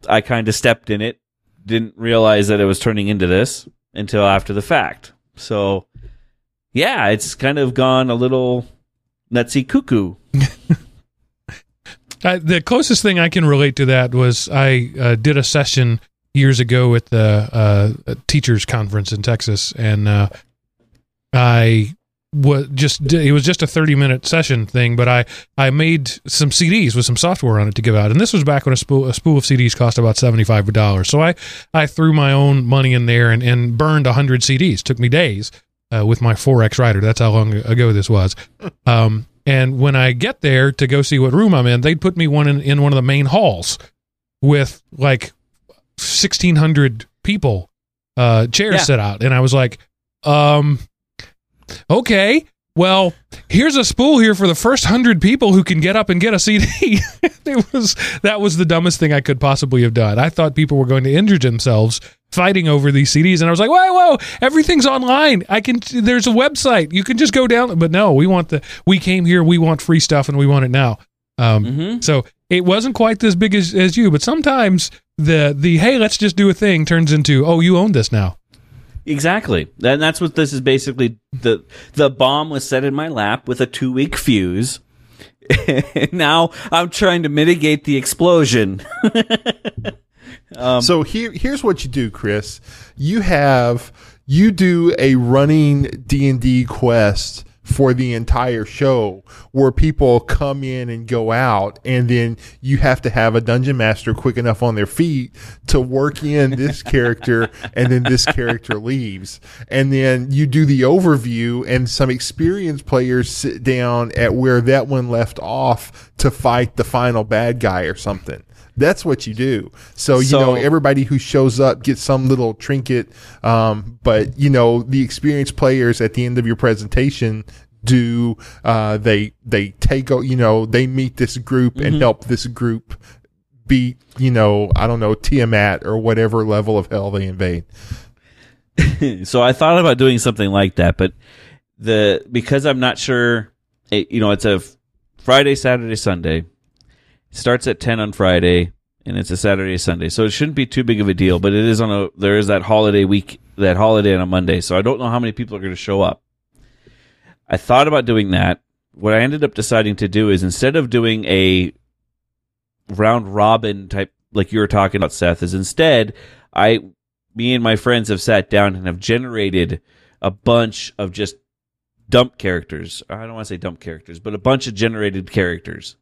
I kind of stepped in it. Didn't realize that it was turning into this until after the fact. So, yeah, it's kind of gone a little nutsy cuckoo. [LAUGHS] The closest thing I can relate to that was I uh, did a session years ago at the uh, teachers conference in Texas, and uh, I was just it was just a 30 minute session thing, but I I made some CDs with some software on it to give out, and this was back when a spool a spool of CDs cost about 75 dollars. So I I threw my own money in there and and burned 100 CDs. Took me days. Uh, with my 4X writer. That's how long ago this was. [LAUGHS] Um, and when I get there to go see what room I'm in, they'd put me one in, in one of the main halls with like 1,600 people, uh, chairs Yeah. set out. And I was like, um, okay, well, here's a spool here for the first hundred people who can get up and get a CD. [LAUGHS] it was that was the dumbest thing I could possibly have done. I thought people were going to injure themselves fighting over these CDs, and I was like, whoa, whoa, everything's online. I can. There's a website. You can just go down. But no, we want the. We came here. We want free stuff, and we want it now. Um, Mm-hmm. so it wasn't quite as big as, as you, but sometimes the the hey, let's just do a thing turns into oh, you own this now. Exactly. And that's what this is basically the the bomb was set in my lap with a 2 week fuse. [LAUGHS] now I'm trying to mitigate the explosion. [LAUGHS] Um, so here, here's what you do, Chris. You have you do a running D and D quest for the entire show, where people come in and go out, and then you have to have a dungeon master quick enough on their feet to work in this [LAUGHS] character, and then this character leaves, and then you do the overview, and some experienced players sit down at where that one left off to fight the final bad guy or something. That's what you do. So, you So- know, everybody who shows up gets some little trinket. Um, but you know, the experienced players at the end of your presentation do, uh, they, they take, you know, they meet this group and help this group beat, you know, I don't know, Tiamat or whatever level of hell they invade. [LAUGHS] so I thought about doing something like that, but the because I'm not sure, it, you know, it's a Friday, Saturday, Sunday. Starts at ten on Friday, and it's a Saturday, Sunday, so it shouldn't be too big of a deal. But it is on a there is that holiday week, that holiday on a Monday, so I don't know how many people are going to show up. I thought about doing that. What I ended up deciding to do is instead of doing a round robin type like you were talking about Seth is instead I me and my friends have sat down and have generated a bunch of just dump characters. I don't want to say dump characters, but a bunch of generated characters.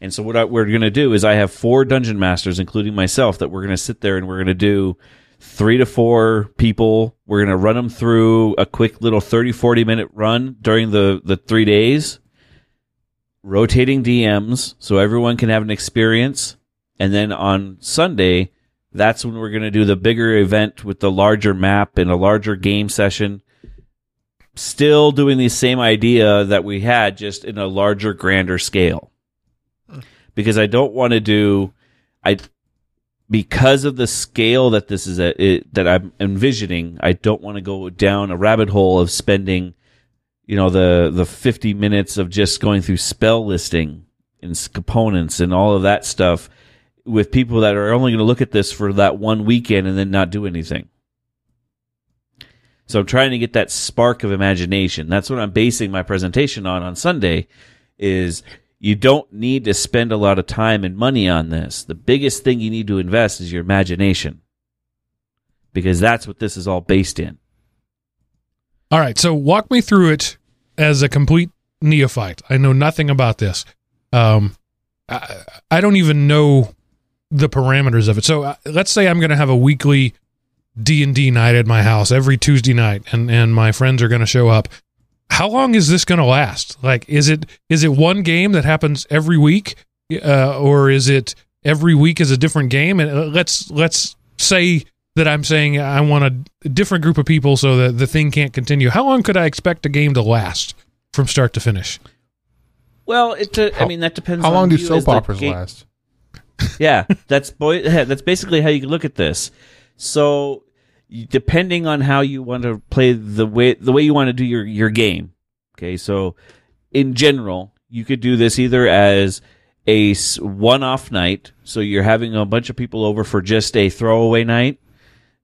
And so what I, we're going to do is I have four dungeon masters, including myself, that we're going to sit there and we're going to do three to four people. We're going to run them through a quick little 30, 40 minute run during the, the three days, rotating DMs so everyone can have an experience. And then on Sunday, that's when we're going to do the bigger event with the larger map and a larger game session. still doing the same idea that we had, just in a larger, grander scale. Because I don't want to do, I because of the scale that this is at, it, that I'm envisioning. I don't want to go down a rabbit hole of spending, you know, the the 50 minutes of just going through spell listing and components and all of that stuff with people that are only going to look at this for that one weekend and then not do anything. So I'm trying to get that spark of imagination. That's what I'm basing my presentation on on Sunday is you don't need to spend a lot of time and money on this. The biggest thing you need to invest is your imagination. Because that's what this is all based in. All right, so walk me through it as a complete neophyte. I know nothing about this. Um, I, I don't even know the parameters of it. So uh, let's say I'm going to have a weekly D and D night at my house every Tuesday night, and and my friends are going to show up. How long is this going to last? Like, is it is it one game that happens every week, uh, or is it every week is a different game? And uh, let's let's say that I'm saying I want a different group of people so that the thing can't continue. How long could I expect a game to last from start to finish? Well, it. Uh, I mean, that depends. How on long do you soap operas ga- last? [LAUGHS] yeah, that's boy. [LAUGHS] That's basically how you look at this. So, you- depending on how you want to play the way the way you want to do your your game. Okay, so in general, you could do this either as a one-off night. So you're having a bunch of people over for just a throwaway night,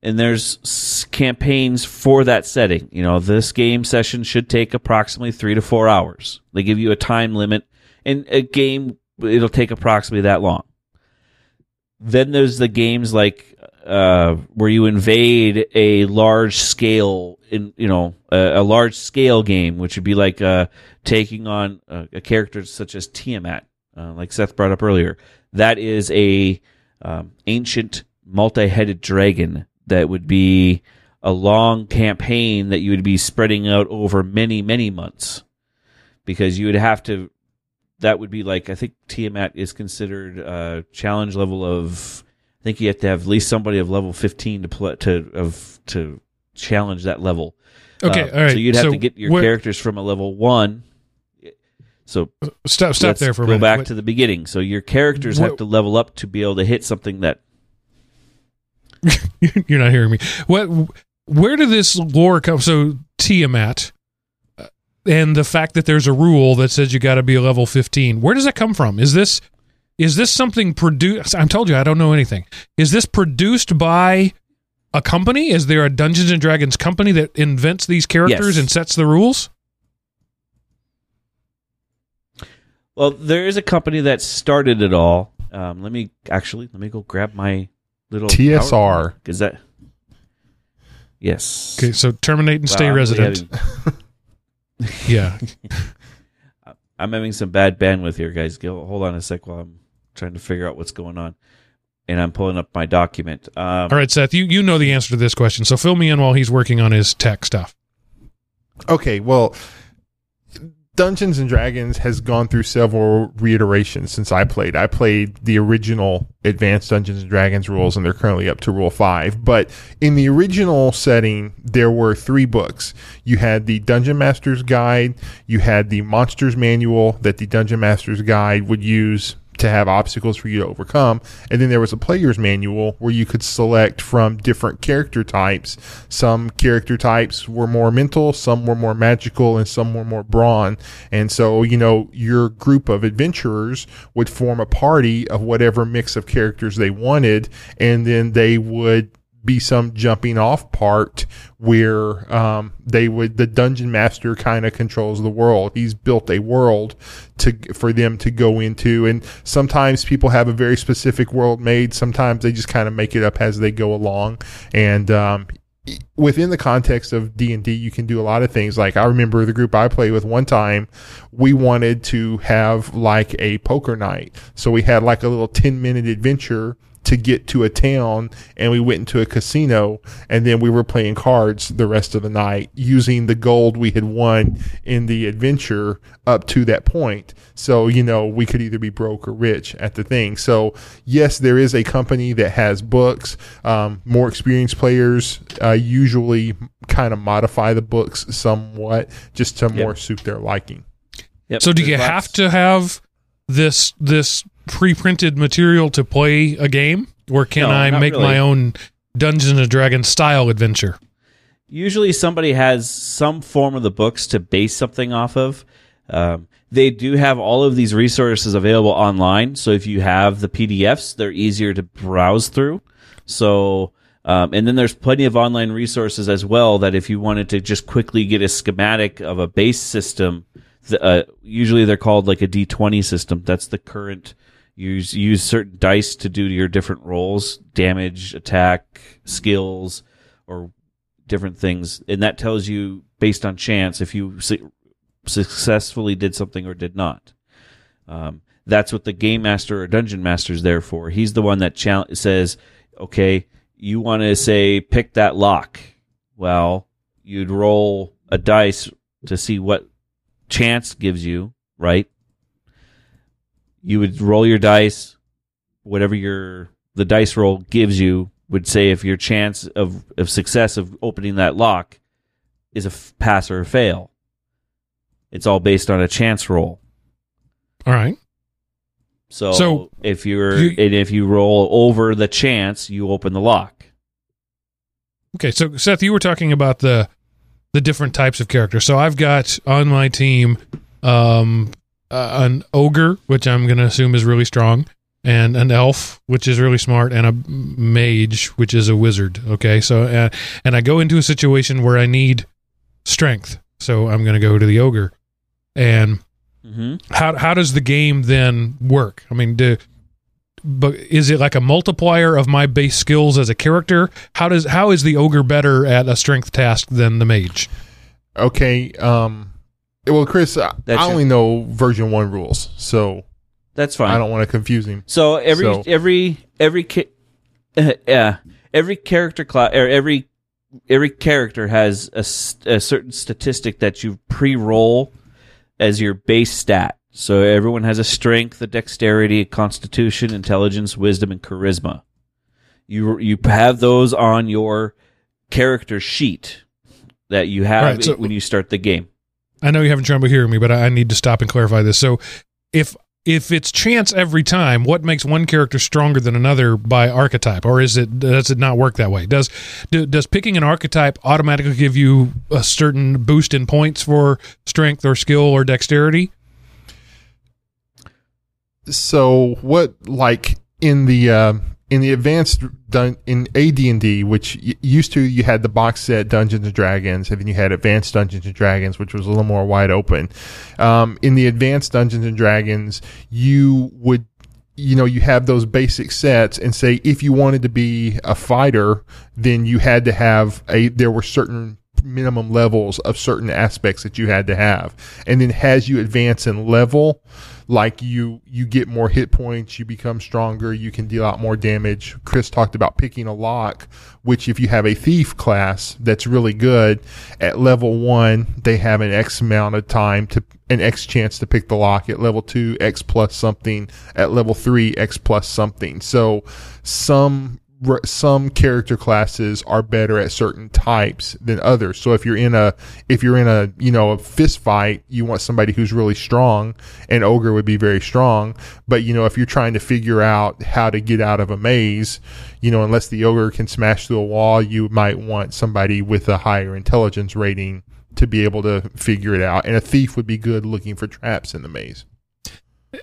and there's campaigns for that setting. You know, this game session should take approximately three to four hours. They give you a time limit, and a game it'll take approximately that long. Then there's the games like uh, where you invade a large scale in you know a, a large scale game, which would be like uh, taking on a, a character such as Tiamat, uh, like Seth brought up earlier. That is a um, ancient multi-headed dragon that would be a long campaign that you would be spreading out over many many months because you would have to that would be like I think Tiamat is considered a challenge level of I think you have to have at least somebody of level 15 to play to of to challenge that level. Okay, Uh, all right. So you'd have So to get your where- characters from a level 1 so Stop, stop there for a go minute. back What- to the beginning. So your characters What- have to level up to be able to hit something that [LAUGHS] You're not hearing me. What? Where did this lore come? So Tiamat, uh, and the fact that there's a rule that says you got to be a level 15. Where does that come from? Is this is this something produced? I'm told you I don't know anything. Is this produced by a company? Is there a Dungeons and Dragons company that invents these characters Yes. and sets the rules? Well, there is a company that started it all. Um, let me actually let me go grab my little TSR. Is that? Yes. Okay, so terminate and stay I'm resident. having- yeah. [LAUGHS] I'm having some bad bandwidth here, guys. Go, hold on a sec while I'm trying to figure out what's going on, and I'm pulling up my document. Um, All right, Seth, you you know the answer to this question, so fill me in while he's working on his tech stuff. Okay, well, Dungeons and Dragons has gone through several reiterations since I played. I played the original Advanced Dungeons and Dragons rules, and they're currently up to Rule 5. But in the original setting, there were three books. You had the Dungeon Master's Guide, you had the Monsters Manual that the Dungeon Master's Guide would use to have obstacles for you to overcome. And then there was a player's manual where you could select from different character types. Some character types were more mental, some were more magical, and some were more brawn. And so, you know, your group of adventurers would form a party of whatever mix of characters they wanted, and then they would be some jumping off part where um, they would the dungeon master kind of controls the world. He's built a world to for them to go into, and sometimes people have a very specific world made. Sometimes they just kind of make it up as they go along, and um, within the context of D&D you can do a lot of things like I remember the group I played with one time we wanted to have like a poker night so we had like a little 10 minute adventure to get to a town and we went into a casino and then we were playing cards the rest of the night using the gold we had won in the adventure up to that point. So, you know, we could either be broke or rich at the thing. So, yes, there is a company that has books. Um, more experienced players uh, usually kind of modify the books somewhat just to more suit their liking. Yep. So do you There's have to have this this pre-printed material to play a game, or can No, I make really. my own Dungeons and Dragons style adventure? usually somebody has some form of the books to base something off of. Um, they do have all of these resources available online. So if you have the PDFs, they're easier to browse through. So, um, and then there's plenty of online resources as well that if you wanted to just quickly get a schematic of a base system, the, uh, usually they're called like a D20 system. That's the current. Use use certain dice to do your different rolls, damage, attack, skills, or different things, and that tells you based on chance if you su- successfully did something or did not. Um, that's what the game master or dungeon master is there for. He's the one that chal- says, "Okay, you want to say pick that lock." Well, you'd roll a dice to see what chance gives you, right? You would roll your dice, whatever your the dice roll gives you would say if your chance of, of success of opening that lock is a f- pass or a fail. It's all based on a chance roll. All right. So, So, if you're you- and if you roll over the chance, you open the lock. Okay, so Seth, you were talking about the the different types of characters. So I've got on my team um, uh, an ogre, which I'm going to assume is really strong, and an elf, which is really smart, and a mage, which is a wizard. Okay, so uh, and I go into a situation where I need strength, so I'm going to go to the ogre. And Mm-hmm. how how does the game then work? I mean, do but is it like a multiplier of my base skills as a character? How does how is the ogre better at a strength task than the mage? Okay. Um, well, Chris, I, That's I only know version one rules, so That's fine. I don't want to confuse him. So every So- every every ca- uh, [LAUGHS] yeah every character class or every every character has a, a certain statistic that you pre-roll as your base stat. So everyone has a strength, a dexterity, a constitution, intelligence, wisdom, and charisma. You you have those on your character sheet that you have Right, so- when you start the game. I know you haven't trouble hearing me, but I I need to stop and clarify this. So if if it's chance every time, what makes one character stronger than another by archetype, or is it does it not work that way? Does do, does picking an archetype automatically give you a certain boost in points for strength or skill or dexterity? So what, like in the uh, in the advanced dun- in AD&D, which y- used to you had the box set Dungeons and Dragons, and then you had Advanced Dungeons and Dragons, which was a little more wide open. Um, in the Advanced Dungeons and Dragons, you would you know you have those basic sets and say if you wanted to be a fighter then you had to have a there were certain minimum levels of certain aspects that you had to have. And then as you advance in level like you you get more hit points you become stronger you can deal out more damage. Chris talked about picking a lock which if you have a thief class that's really good. At level one they have an x amount of time to an x chance to pick the lock. At level two x plus something. At level three x plus something. So some some character classes are better at certain types than others. So if you're in a if you're in a you know a fist fight, you want somebody who's really strong, and ogre would be very strong. But you know if you're trying to figure out how to get out of a maze, you know unless the ogre can smash through a wall, you might want somebody with a higher intelligence rating to be able to figure it out. And a thief would be good looking for traps in the maze.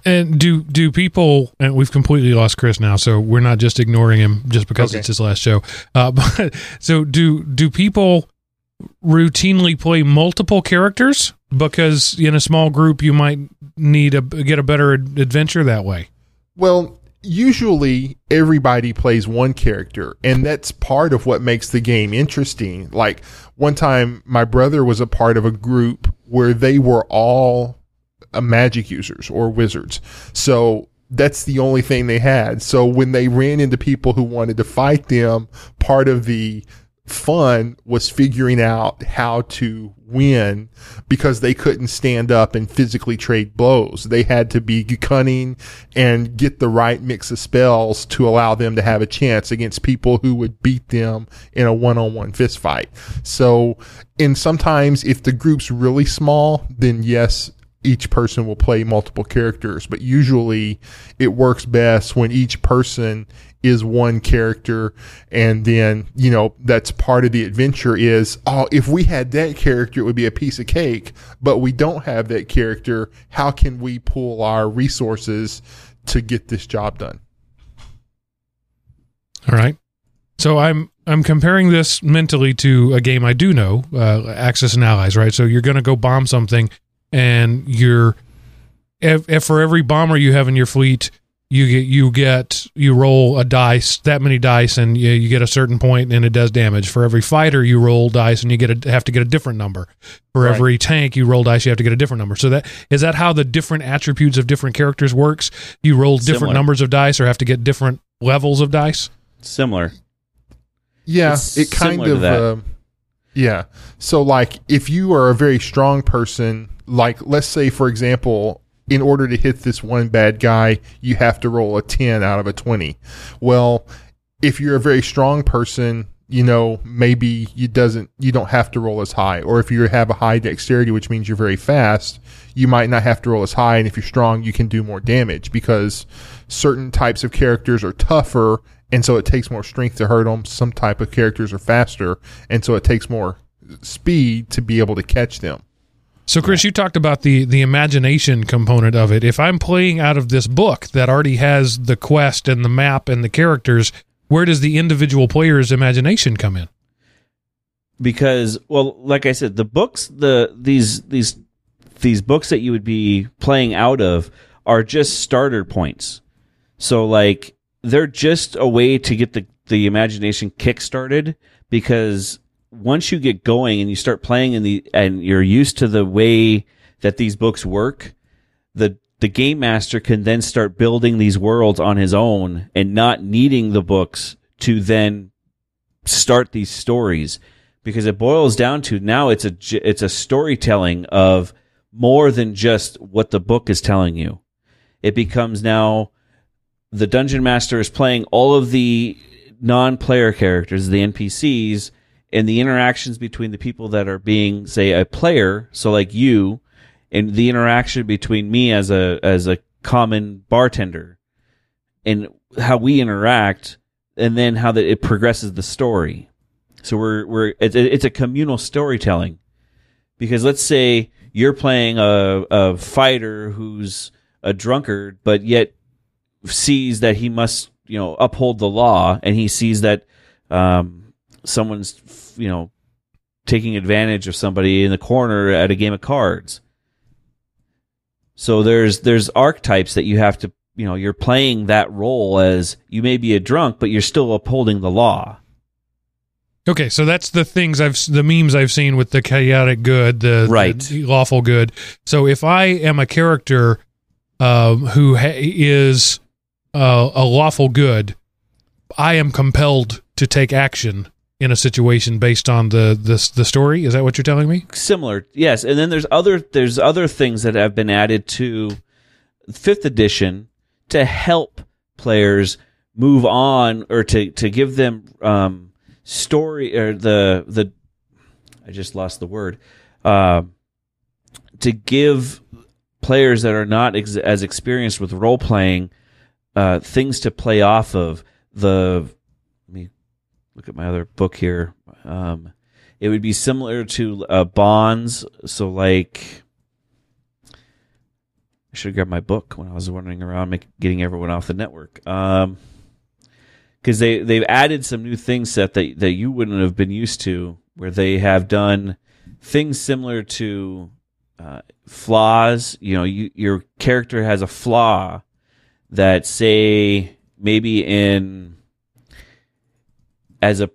And do do people? And we've completely lost Chris now, so we're not just ignoring him just because Okay. it's his last show. Uh, [LAUGHS] but so do do people routinely play multiple characters because in a small group you might need a get a better adventure that way. Well, usually everybody plays one character, and that's part of what makes the game interesting. Like one time, my brother was a part of a group where they were all uh, magic users or wizards. So that's the only thing they had. So when they ran into people who wanted to fight them, part of the fun was figuring out how to win because they couldn't stand up and physically trade blows. They had to be cunning and get the right mix of spells to allow them to have a chance against people who would beat them in a one-on-one fist fight. So, and sometimes if the group's really small, then yes, each person will play multiple characters, but usually it works best when each person is one character and then, you know, that's part of the adventure is, oh, if we had that character, it would be a piece of cake, but we don't have that character. How can we pool our resources to get this job done? All right. So I'm I'm comparing this mentally to a game I do know, uh, Axis and Allies, right? So you're going to go bomb something, and you're if, if for every bomber you have in your fleet, you get you get you roll a dice that many dice and you, you get a certain point and it does damage for every fighter you roll dice and you get a, have to get a different number for Right. every tank you roll dice you have to get a different number so that is that how the different attributes of different characters works you roll different Similar. numbers of dice or have to get different levels of dice Similar. Yeah, It's it kind of. that. Um, yeah. So, like, if you are a very strong person, like, let's say, for example, in order to hit this one bad guy, you have to roll a 10 out of a 20. Well, if you're a very strong person, you know, maybe you doesn't you don't have to roll as high. Or if you have a high dexterity, which means you're very fast, you might not have to roll as high. And if you're strong, you can do more damage because certain types of characters are tougher, and so it takes more strength to hurt them. Some type of characters are faster, and so it takes more speed to be able to catch them. So, Chris, you talked about the the imagination component of it. If I'm playing out of this book that already has the quest and the map and the characters, where does the individual player's imagination come in? because well like i said the books the these these these books that you would be playing out of are just starter points so like they're just a way to get the the imagination kick started because once you get going and you start playing in the and you're used to the way that these books work the the game master can then start building these worlds on his own and not needing the books to then start these stories because it boils down to now it's a it's a storytelling of more than just what the book is telling you. It becomes now the dungeon master is playing all of the non-player characters, the NPCs, and the interactions between the people that are being, say, a player, so like you, and the interaction between me as a as a common bartender, and how we interact, and then how that it progresses the story. So we're we're it's a, it's a communal storytelling because let's say you're playing a a fighter who's a drunkard, but yet sees that he must you know uphold the law, and he sees that um, someone's you know taking advantage of somebody in the corner at a game of cards. So there's there's archetypes that you have to you know you're playing that role as you may be a drunk, but you're still upholding the law. Okay, so that's the things I've the memes I've seen with the chaotic good, the, Right. the lawful good. So if I am a character um, who ha- is uh, a lawful good, I am compelled to take action in a situation based on the the the story. Is that what you're telling me? similar yes and then there's other there's other things that have been added to fifth edition to help players move on or to to give them um story or the the i just lost the word um to give players that are not ex- as experienced with role playing uh things to play off of the look at my other book here um it would be similar to uh, bonds. So, like, I should have grabbed my book when I was wandering around, make, getting everyone off the network. Um, because they they've added some new things set that that you wouldn't have been used to, where they have done things similar to uh, flaws. You know, you, your character has a flaw that, say, maybe in as a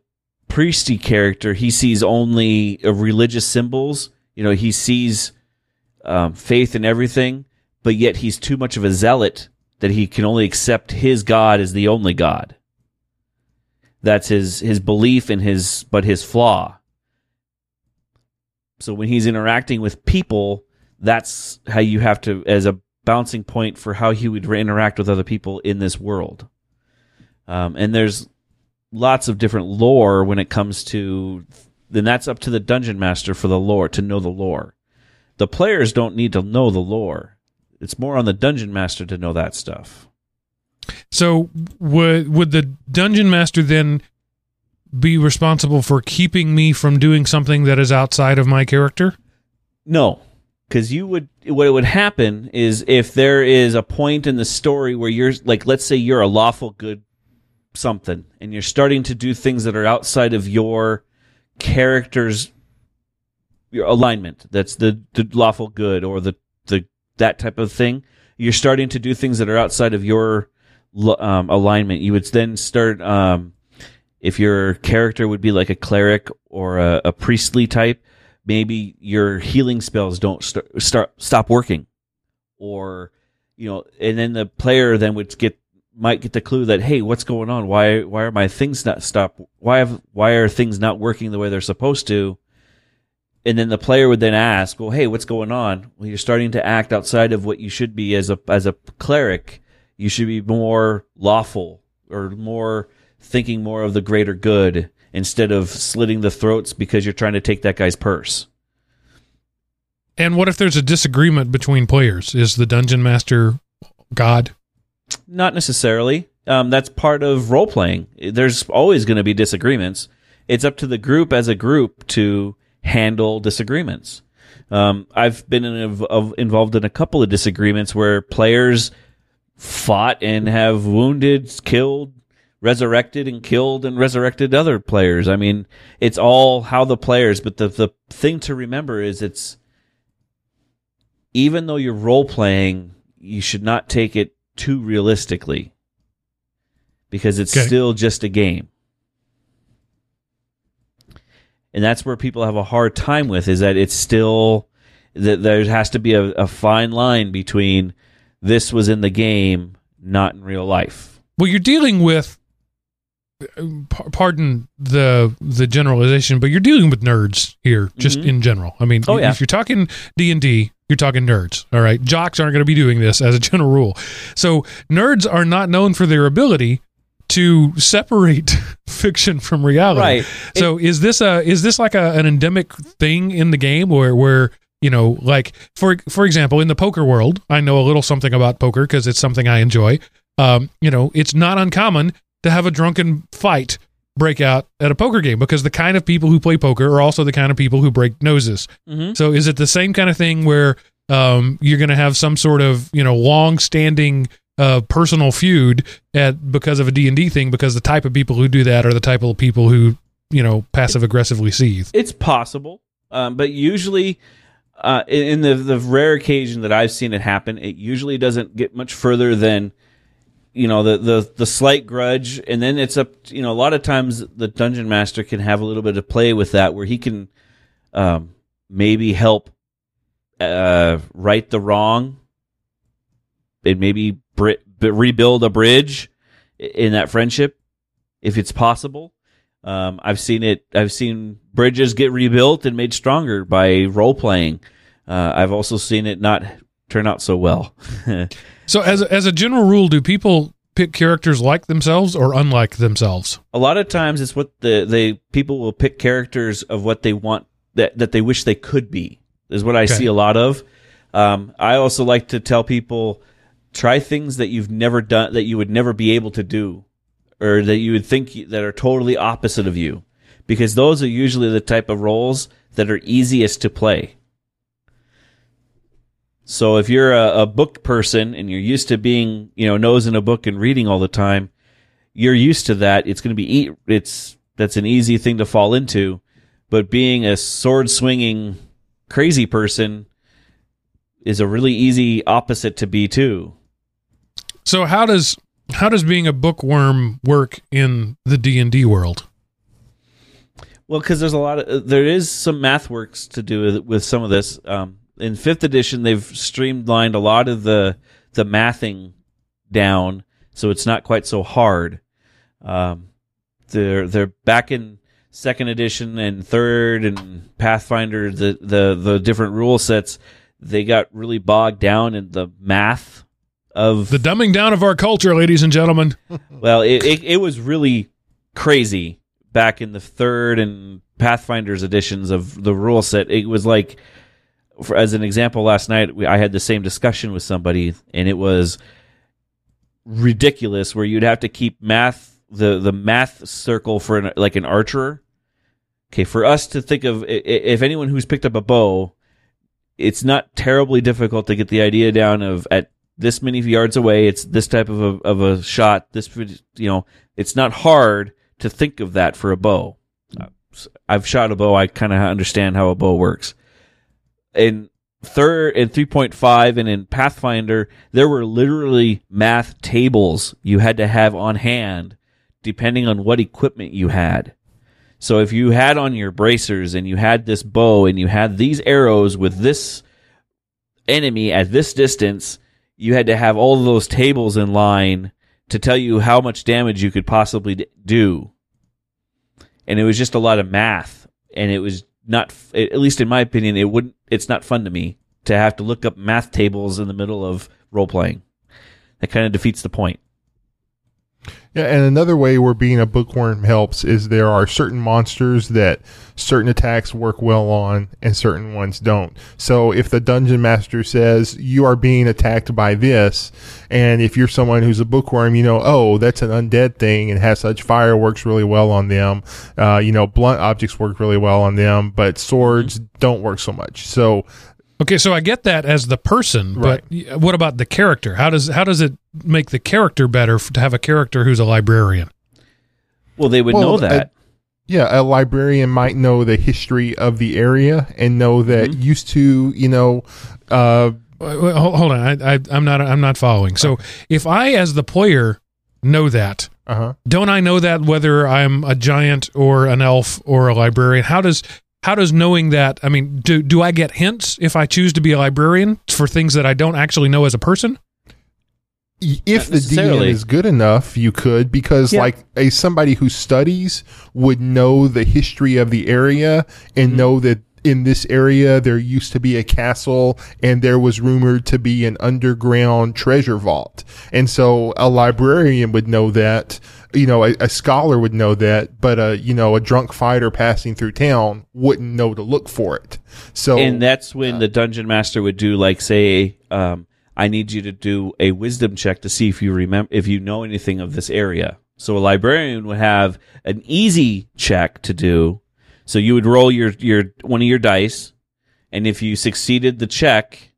priesty character, he sees only uh, religious symbols. You know, he sees um, faith in everything, but yet he's too much of a zealot that he can only accept his God as the only God. That's his his belief and his but his flaw. So when he's interacting with people, that's how you have to as a bouncing point for how he would interact with other people in this world. Um, and there's lots of different lore when it comes to then that's up to the dungeon master for the lore to know the lore. The players don't need to know the lore. It's more on the dungeon master to know that stuff. So would would the dungeon master then be responsible for keeping me from doing something that is outside of my character? No, because you would. What would happen is if there is a point in the story where you're like, let's say you're a lawful good something, and you're starting to do things that are outside of your character's your alignment. That's the, the lawful good or the the that type of thing. You're starting to do things that are outside of your um, alignment. You would then start. Um, if your character would be like a cleric or a, a priestly type, maybe your healing spells don't start, start stop working, or you know, and then the player then would get might get the clue that hey, what's going on? Why why are my things not stop? Why have why are things not working the way they're supposed to? And then the player would then ask, well, hey, what's going on? Well, you're starting to act outside of what you should be as a as a cleric. You should be more lawful or more thinking more of the greater good instead of slitting the throats because you're trying to take that guy's purse. And what if there's a disagreement between players? Is the dungeon master God? Not necessarily. Um, that's part of role playing. There's always going to be disagreements. It's up to the group as a group to handle disagreements. Um, I've been in, of, involved in a couple of disagreements where players fought and have wounded, killed, resurrected and killed and resurrected other players. I mean, it's all how the players, but the, the thing to remember is it's, even though you're role playing, you should not take it too realistically because it's okay. still just a game. And that's where people have a hard time with is that it's still that there has to be a, a fine line between this was in the game, not in real life. Well, you're dealing with pardon the the generalization, but you're dealing with nerds here, just mm-hmm. in general. I mean, oh, yeah. if you're talking D and D, you're talking nerds. All right, jocks aren't going to be doing this as a general rule. So nerds are not known for their ability to separate [LAUGHS] fiction from reality. Right. So it, is this a is this like a, an endemic thing in the game where where you know like for for example in the poker world, I know a little something about poker because it's something I enjoy. Um, you know, it's not uncommon to have a drunken fight break out at a poker game because the kind of people who play poker are also the kind of people who break noses. Mm-hmm. So is it the same kind of thing where um, you're going to have some sort of you know long standing uh, personal feud at because of a D and D thing because the type of people who do that are the type of people who you know passive aggressively seethe. It's possible, um, but usually. Uh, in the the rare occasion that I've seen it happen, it usually doesn't get much further than you know the the the slight grudge. And then it's up you know a lot of times the dungeon master can have a little bit of play with that where he can um, maybe help uh, right the wrong and maybe br- rebuild a bridge in that friendship if it's possible. Um, i've seen it i've seen bridges get rebuilt and made stronger by role playing. Uh, i've also seen it not turn out so well [LAUGHS] So, as a, as a general rule, do people pick characters like themselves or unlike themselves? A lot of times, it's what the they people will pick characters of what they want that that they wish they could be. Is what I okay. see a lot of. Um, I also like to tell people try things that you've never done that you would never be able to do, or that you would think that are totally opposite of you, because those are usually the type of roles that are easiest to play. So if you're a, a, book person and you're used to being, you know, nose in a book and reading all the time, you're used to that. It's going to be it's that's an easy thing to fall into. But being a sword swinging crazy person is a really easy opposite to be too. So how does how does being a bookworm work in the D and D world? Well, because there's a lot of there is some math works to do with, with some of this. Um, in fifth edition they've streamlined a lot of the the mathing down, so it's not quite so hard. Um, they're they're back in second edition and third and Pathfinder. The the the different rule sets they got really bogged down in the math of The dumbing down of our culture, ladies and gentlemen. [LAUGHS] well, it, it, it was really crazy back in the third and Pathfinder's editions of the rule set. It was like, for, as an example, last night we, I had the same discussion with somebody, and it was ridiculous. Where you'd have to keep math the the math circle for an, like an archer. Okay, for us to think of if anyone who's picked up a bow, it's not terribly difficult to get the idea down of at this many yards away, it's this type of a, of a shot. This, you know, it's not hard to think of that for a bow. Uh, I've shot a bow. I kind of understand how a bow works. In third and 3.5 and in Pathfinder, there were literally math tables you had to have on hand depending on what equipment you had. So if you had on your bracers and you had this bow and you had these arrows with this enemy at this distance, you had to have all of those tables in line to tell you how much damage you could possibly do. And it was just a lot of math, and it was not, at least in my opinion, it wouldn't. It's not fun to me to have to look up math tables in the middle of role playing. That kind of defeats the point. Yeah, and another way where being a bookworm helps is there are certain monsters that certain attacks work well on and certain ones don't. So if the dungeon master says you are being attacked by this, and if you're someone who's a bookworm, you know, oh, that's an undead thing and has such fire works really well on them. Uh, you know, blunt objects work really well on them, but swords don't work so much. So Okay, so I get that as the person, but y- what about the character? How does how does it make the character better to have a character who's a librarian? Well, they would Well, know uh, that. Yeah, a librarian might know the history of the area and know that Mm-hmm. used to, you know, uh, Wait, wait, Hold, hold on, I, I, I'm not I'm not following. So if I, as the player, know that, uh huh. don't I know that whether I'm a giant or an elf or a librarian? How does how does knowing that? I mean, do do I get hints if I choose to be a librarian for things that I don't actually know as a person? If the DM is good enough, you could because Yeah. like a somebody who studies would know the history of the area and Mm-hmm. know that in this area there used to be a castle and there was rumored to be an underground treasure vault. And so a librarian would know that, you know, a, a scholar would know that, but a, you know, a drunk fighter passing through town wouldn't know to look for it. So and that's when the dungeon master would do like say um, i need you to do a wisdom check to see if you remember if you know anything of this area so a librarian would have an easy check to do so you would roll your your one of your dice and if you succeeded the check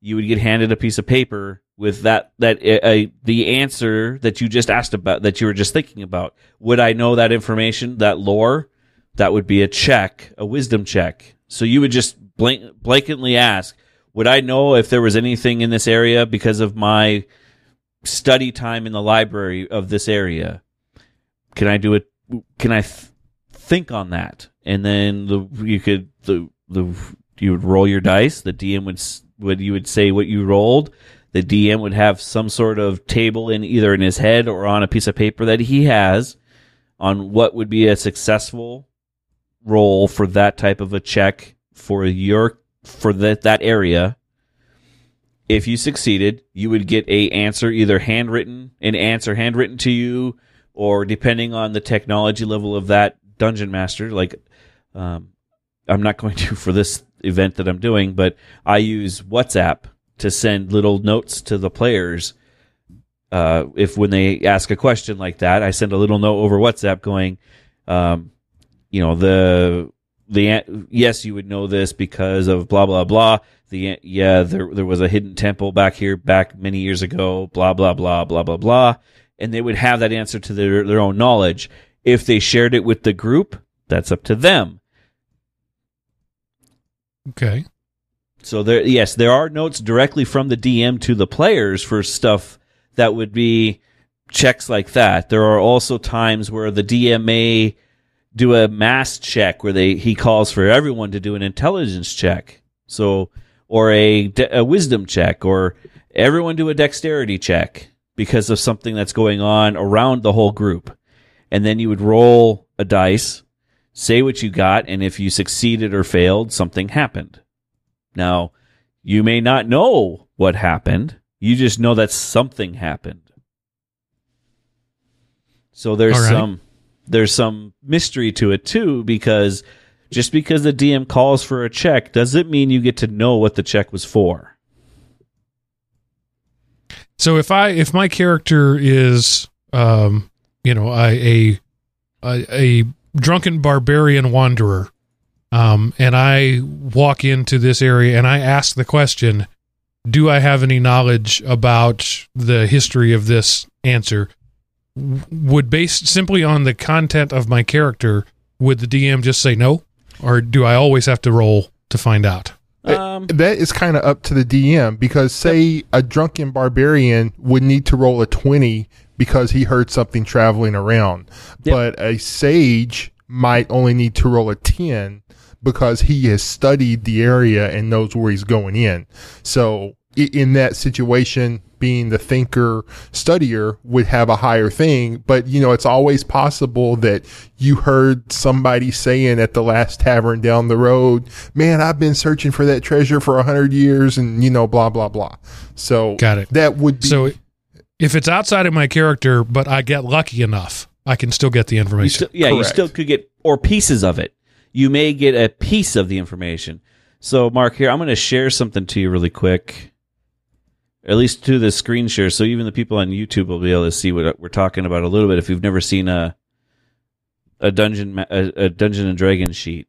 you would get handed a piece of paper with that that uh, the answer that you just asked about that you were just thinking about would i know that information that lore that would be a check, a wisdom check. So you would just blank, blanketly ask, would I know if there was anything in this area because of my study time in the library of this area? Can I do it? Can I th- think on that? And then the you could the the you would roll your dice. The DM would would you would say what you rolled. The DM would have some sort of table in either in his head or on a piece of paper that he has on what would be a successful roll for that type of a check for your for that that area. If you succeeded you would get a answer either handwritten an answer handwritten to you or depending on the technology level of that dungeon master like um, i'm not going to [LAUGHS] for this event that i'm doing but i use whatsapp to send little notes to the players uh, if when they ask a question like that, I send a little note over WhatsApp going, um, you know, the the yes, you would know this because of blah blah blah. The yeah, there there was a hidden temple back here back many years ago. Blah blah blah blah blah blah, and they would have that answer to their their own knowledge. If they shared it with the group, that's up to them. Okay. So there, yes, there are notes directly from the DM to the players for stuff that would be checks like that. There are also times where the DM may do a mass check where they he calls for everyone to do an intelligence check. So or a, de- a wisdom check or everyone do a dexterity check because of something that's going on around the whole group. And then you would roll a dice, say what you got, and if you succeeded or failed, something happened. Now, you may not know what happened. You just know that something happened. So there's right. some there's some mystery to it too because just because the DM calls for a check doesn't mean you get to know what the check was for. So if I if my character is um you know a, a drunken barbarian wanderer um and I walk into this area and I ask the question do I have any knowledge about the history of this answer would based simply on the content of my character would the DM just say no or do I always have to roll to find out Um, that is kind of up to the DM because say a drunken barbarian would need to roll a 20 because he heard something traveling around. Yep. But a sage might only need to roll a 10 because he has studied the area and knows where he's going in. So in that situation, being the thinker studier would have a higher thing, but you know, it's always possible that you heard somebody saying at the last tavern down the road, man, I've been searching for that treasure for a hundred years and you know, blah, blah, blah. So Got it. that would be, so if it's outside of my character but I get lucky enough I can still get the you information still, yeah, you still could get or pieces of it. You may get a piece of the information. So, Mark, here I'm going to share something to you really quick, at least to the screen share, so even the people on YouTube will be able to see what we're talking about a little bit. If you've never seen a a dungeon a, a dungeon and dragon sheet,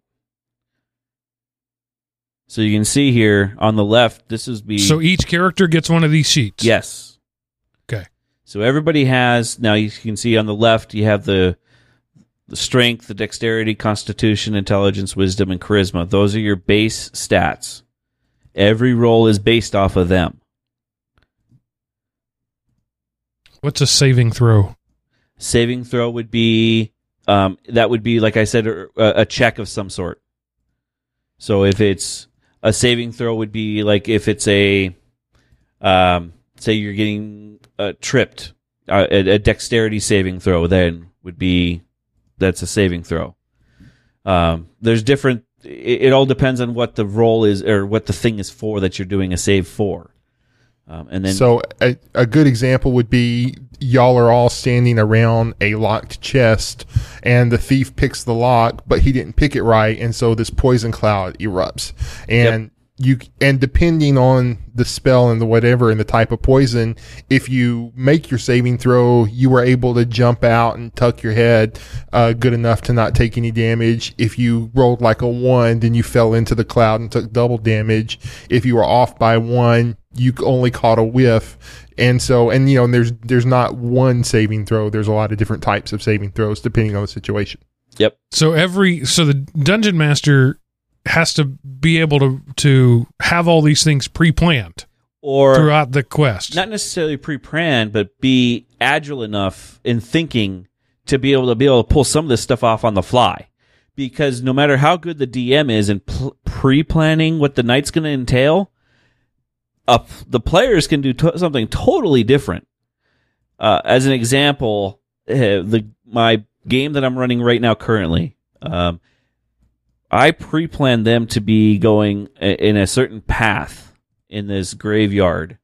so you can see here on the left, this is be So each character gets one of these sheets. Yes. Okay. So everybody has now you can see on the left you have the the strength, the dexterity, constitution, intelligence, wisdom, and charisma. Those are your base stats. Every roll is based off of them. What's a saving throw? Saving throw would be um, that would be like I said a, a check of some sort. So if it's a saving throw would be like if it's a um, say you're getting uh, tripped, uh, a, a dexterity saving throw then would be that's a saving throw. Um, there's different. It, it all depends on what the role is or what the thing is for that you're doing a save for. Um, and then so a, a good example would be y'all are all standing around a locked chest and the thief picks the lock, but he didn't pick it right. And so this poison cloud erupts and you, and depending on the spell and the whatever and the type of poison, if you make your saving throw, you were able to jump out and tuck your head, uh, good enough to not take any damage. If you rolled like a one, then you fell into the cloud and took double damage. If you were off by one, you only caught a whiff. And so, and you know, and there's, there's not one saving throw. There's a lot of different types of saving throws depending on the situation. yep, So every so the dungeon master has to be able to to have all these things pre-planned or throughout the quest. not necessarily pre-planned, but be agile enough in thinking to be able to be able to pull some of this stuff off on the fly. Because no matter how good the DM is in pl- pre-planning what the night's going to entail, uh, the players can do to- something totally different. Uh, as an example, uh, the my game that I'm running right now currently, um, I pre-planned them to be going in a certain path in this graveyard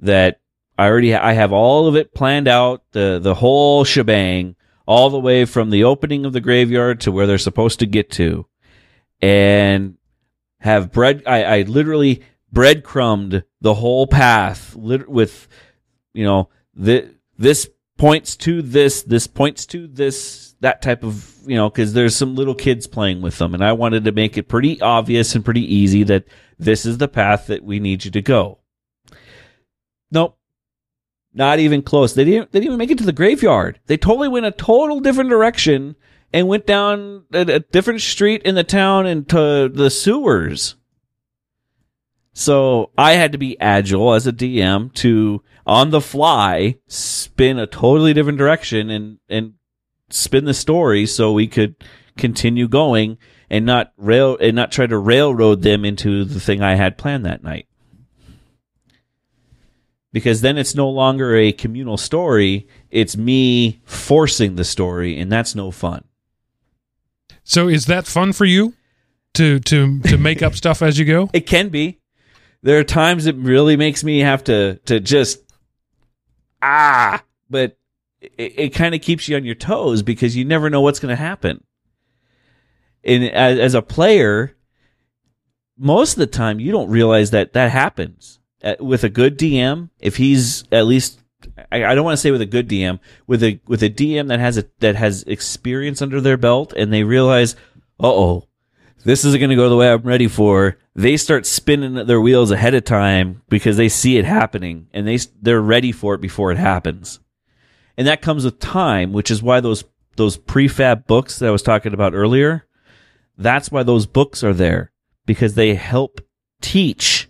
that I already ha- I have all of it planned out the the whole shebang all the way from the opening of the graveyard to where they're supposed to get to. And have bread I, I literally breadcrumbed the whole path lit- with you know th- this points to this this points to this that type of you know because there's some little kids playing with them and I wanted to make it pretty obvious and pretty easy that this is the path that we need you to go Nope. Not even close. They didn't they didn't even make it to the graveyard. They totally went a total different direction and went down a, a different street in the town into the sewers. So I had to be agile as a DM to on the fly spin a totally different direction and and spin the story so we could continue going and not rail and not try to railroad them into the thing I had planned that night because then it's no longer a communal story. It's me forcing the story, and that's no fun. So is that fun for you to to to make up stuff as you go? [LAUGHS] It can be. There are times it really makes me have to to just ah, but it, it kind of keeps you on your toes because you never know what's going to happen. And as, as a player, most of the time you don't realize that that happens Uh, with a good DM. If he's at least, I, I don't want to say with a good DM, with a with a DM that has a that has experience under their belt, and they realize, uh oh, this isn't going to go the way I'm ready for. They start spinning their wheels ahead of time because they see it happening and they they're ready for it before it happens. And that comes with time, which is why those those prefab books that I was talking about earlier, that's why those books are there because they help teach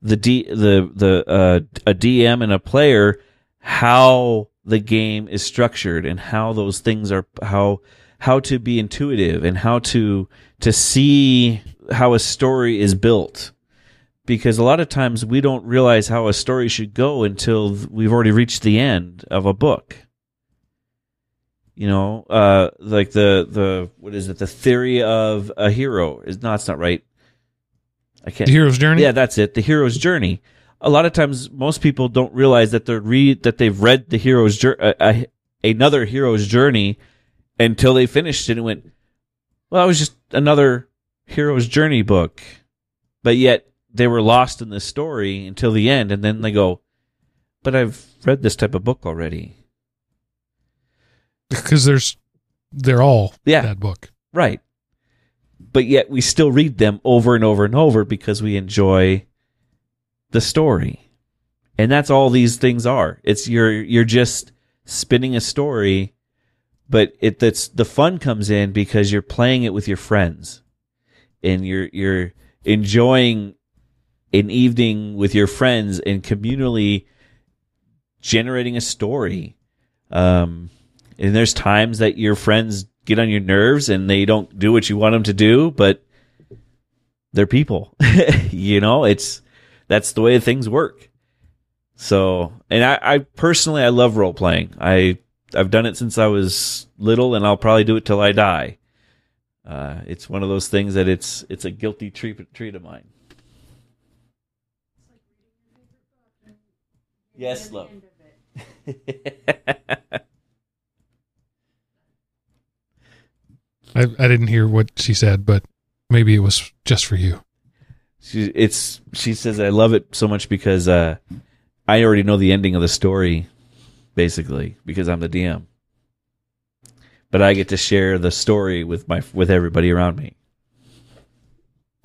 the D, the the uh, a DM and a player how the game is structured and how those things are how how to be intuitive and how to to see how a story is built. Because a lot of times we don't realize how a story should go until we've already reached the end of a book you know uh like the the what is it the theory of a hero is no it's not right i can't The hero's journey. yeah, that's it. The hero's journey. A lot of times, most people don't realize that they're read that they've read the hero's journey, uh, uh, another hero's journey, until they finished it and went, "Well, that was just another hero's journey book," but yet they were lost in the story until the end, and then they go, "But I've read this type of book already." Because there's they're all Yeah. that book. Right. But yet we still read them over and over and over because we enjoy the story. And that's all these things are. It's you're you're just spinning a story, but it that's the fun comes in because you're playing it with your friends. And you're you're enjoying an evening with your friends and communally generating a story. Um and there's times that your friends get on your nerves and they don't do what you want them to do, but they're people. [LAUGHS] you know, it's that's the way things work. So, and I, I personally I love role playing. I I've done it since I was little, and I'll probably do it till I die. Uh, it's one of those things that it's it's a guilty treat treat of mine. Yes, love. [LAUGHS] I, I didn't hear what she said, but maybe it was just for you. she it's she says I love it so much because uh, I already know the ending of the story, basically because I'm the DM. But I get to share the story with my with everybody around me.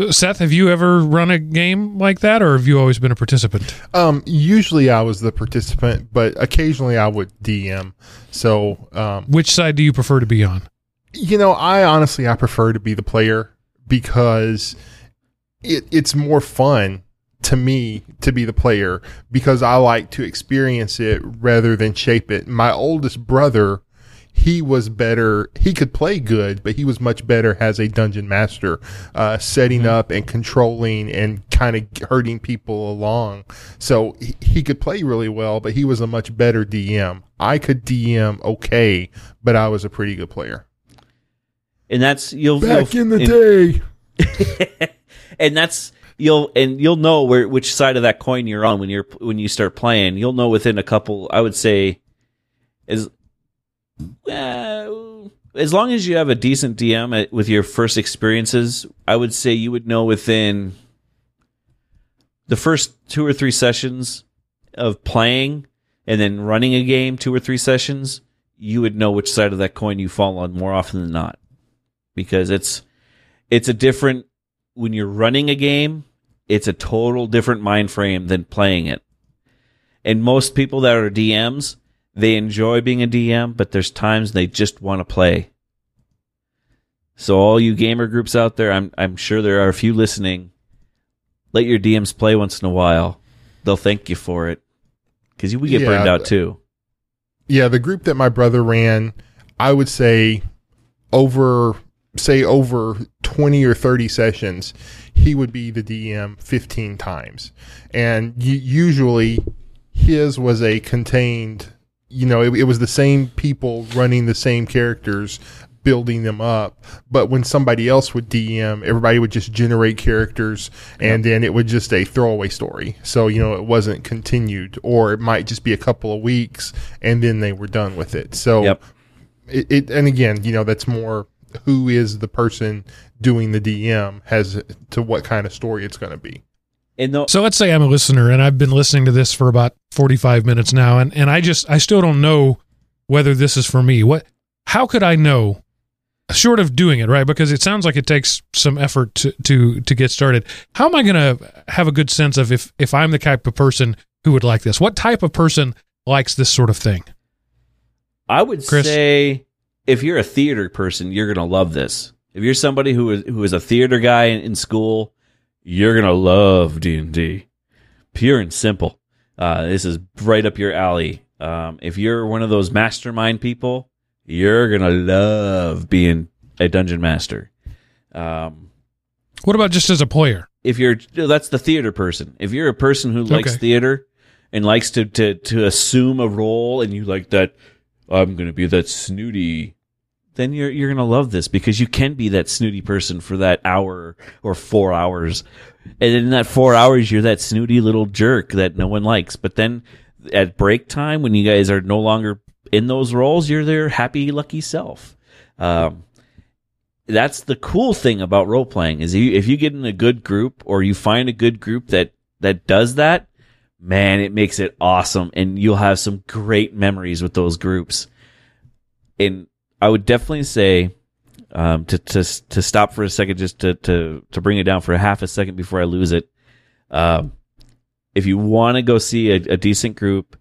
Seth, have you ever run a game like that, or have you always been a participant? Um, usually I was the participant, but occasionally I would DM. So, um, Which side do you prefer to be on? You know, I honestly I prefer to be the player because it, it's more fun to me to be the player because I like to experience it rather than shape it. My oldest brother, he was better. He could play good, but he was much better as a dungeon master, uh, setting up and controlling and kind of hurting people along. So he, he could play really well, but he was a much better DM. I could DM okay, but I was a pretty good player. And that's you'll Back you'll- in the and- day. [LAUGHS] and that's you'll and you'll know where which side of that coin you're on when you're when you start playing. You'll know within a couple. I would say, as uh, as long as you have a decent DM at, with your first experiences, I would say you would know within the first two or three sessions of playing and then running a game, two or three sessions, you would know which side of that coin you fall on more often than not, because it's it's a different when you're running a game, it's a total different mind frame than playing it. And most people that are DMs, they enjoy being a DM, but there's times they just want to play. So all you gamer groups out there, I'm I'm sure there are a few listening. Let your DMs play once in a while. They'll thank you for it. Cuz you we get Yeah, burned out too. Yeah, the group that my brother ran, I would say over say over 20 or 30 sessions, he would be the DM 15 times. And usually his was a contained. You know, it, it was the same people running the same characters, building them up. But when somebody else would DM, everybody would just generate characters, and then it would just a throwaway story. So you know, it wasn't continued, or it might just be a couple of weeks, and then they were done with it. So Yep. it, it and again, you know, that's more who is the person doing the DM has to what kind of story it's going to be. And though So let's say I'm a listener and I've been listening to this for about 45 minutes now and, and I just I still don't know whether this is for me. What how could I know short of doing it, right? Because it sounds like it takes some effort to to to get started. How am I going to have a good sense of if if I'm the type of person who would like this? What type of person likes this sort of thing? I would Chris? say if you're a theater person, you're gonna love this. If you're somebody who is who is a theater guy in, in school, you're gonna love D and D. Pure and simple. Uh, this is right up your alley. Um, if you're one of those mastermind people, you're gonna love being a dungeon master. Um, What about just as a player? if you're that's the theater person. If you're a person who likes Okay. theater and likes to to to assume a role and you like that I'm going to be that snooty then you're you're going to love this because you can be that snooty person for that hour or 4 hours. And in that 4 hours you're that snooty little jerk that no one likes. But then at break time when you guys are no longer in those roles, you're their happy lucky self. Um that's the cool thing about role playing is you, if you get in a good group or you find a good group that that does that man it makes it awesome. And you'll have some great memories with those groups. And i would definitely say um, to, to to stop for a second just to to to bring it down for a half a second before i lose it. Um, if you want to go see a, a decent group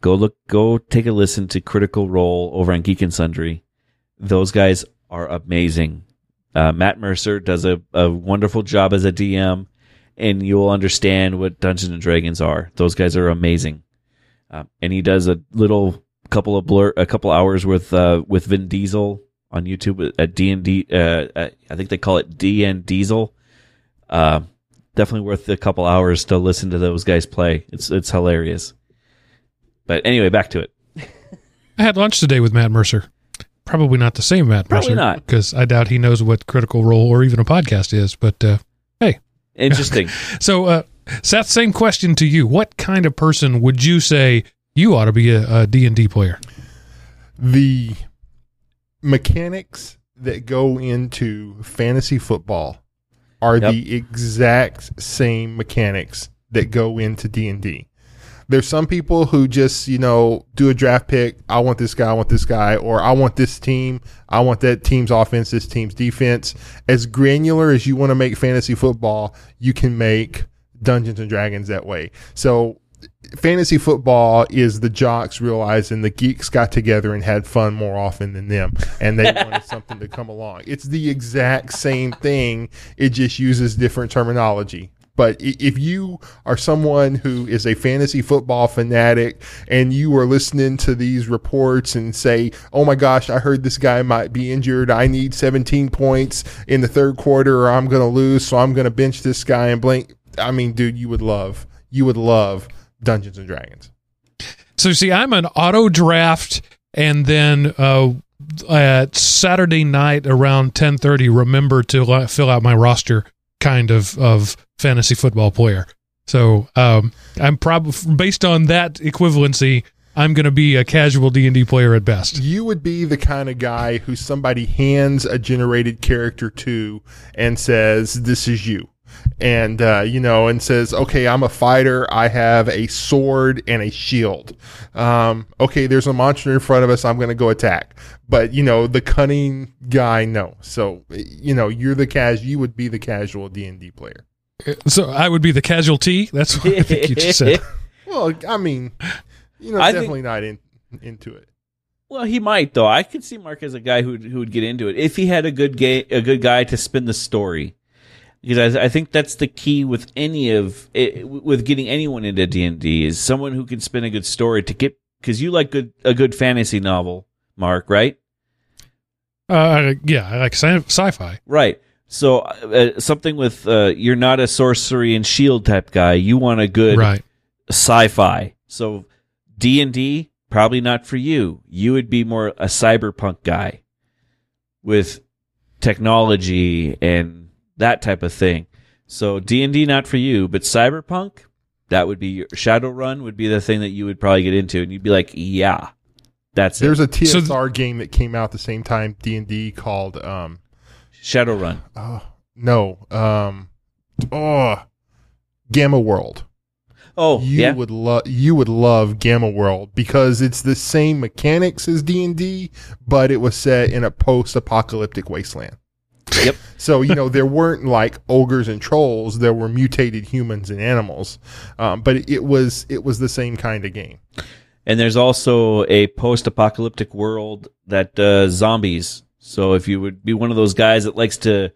go look go take a listen to critical role over on geek and sundry. Those guys are amazing. Uh, Matt Mercer does a, a wonderful job as a DM, and you'll understand what Dungeons and Dragons are. Those guys are amazing, um, and he does a little couple of blur, a couple hours with uh, with Vin Diesel on YouTube at D and D. uh, I think they call it D and Diesel. Uh, definitely worth a couple hours to listen to those guys play. It's it's hilarious. But anyway, back to it. [LAUGHS] I had lunch today with Matt Mercer. Probably not the same Matt Probably Mercer. not. Because I doubt he knows what Critical Role or even a podcast is. But uh, Interesting. [LAUGHS] so uh, Seth, same question to you. What kind of person would you say you ought to be a, a D&D player? The mechanics that go into fantasy football are Yep. the exact same mechanics that go into D&D. There's some people who just, you know, do a draft pick. I want this guy, I want this guy, or I want this team. I want that team's offense, this team's defense. As granular as you want to make fantasy football, you can make Dungeons and Dragons that way. So fantasy football is the jocks realizing the geeks got together and had fun more often than them and they wanted [LAUGHS] something to come along. It's the exact same thing. It just uses different terminology. But if you are someone who is a fantasy football fanatic and you are listening to these reports and say, oh my gosh, I heard this guy might be injured. I need 17 points in the third quarter or I'm going to lose. So I'm going to bench this guy and blank. I mean, dude, you would love, you would love Dungeons and Dragons. So see, I'm an auto draft, and then uh, at Saturday night around 10:30, remember to fill out my roster kind of of fantasy football player. So um, I'm probably based on that equivalency. I'm going to be a casual D and D player at best. You would be the kind of guy who somebody hands a generated character to and says, "This is you," and uh, you know, and says, "Okay, I'm a fighter. I have a sword and a shield. Um, okay, there's a monster in front of us. I'm going to go attack." But you know, the cunning guy, no. So you know, you're the cas. You would be the casual D and D player. So I would be the casualty. That's what I think you just said. [LAUGHS] [LAUGHS] Well, I mean, you know, I think- definitely not in, into it. Well, he might though. I could see Mark as a guy who who would get into it if he had a good ga- a good guy to spin the story. Because I, I think that's the key with any of it, with getting anyone into D and D is someone who can spin a good story to get. Because you like good a good fantasy novel, Mark, right? Uh, yeah, I like sci- sci-fi. Right. So uh, something with uh, you're not a sorcery and shield type guy. You want a good Right. sci-fi. So D and D probably not for you. You would be more a cyberpunk guy with technology and that type of thing. So D and D not for you, but cyberpunk that would be your Shadowrun would be the thing that you would probably get into, and you'd be like, yeah, that's it. There's it. a So TSR game that came out the same time D and D called um Shadowrun. oh no um oh Gamma World. Oh you yeah, would love you would love Gamma World because it's the same mechanics as D and D, but it was set in a post-apocalyptic wasteland. Yep. So you know there weren't like ogres and trolls; there were mutated humans and animals, um, but it, was it was the same kind of game. and there's also a post-apocalyptic world that does zombies. So if you would be one of those guys that likes to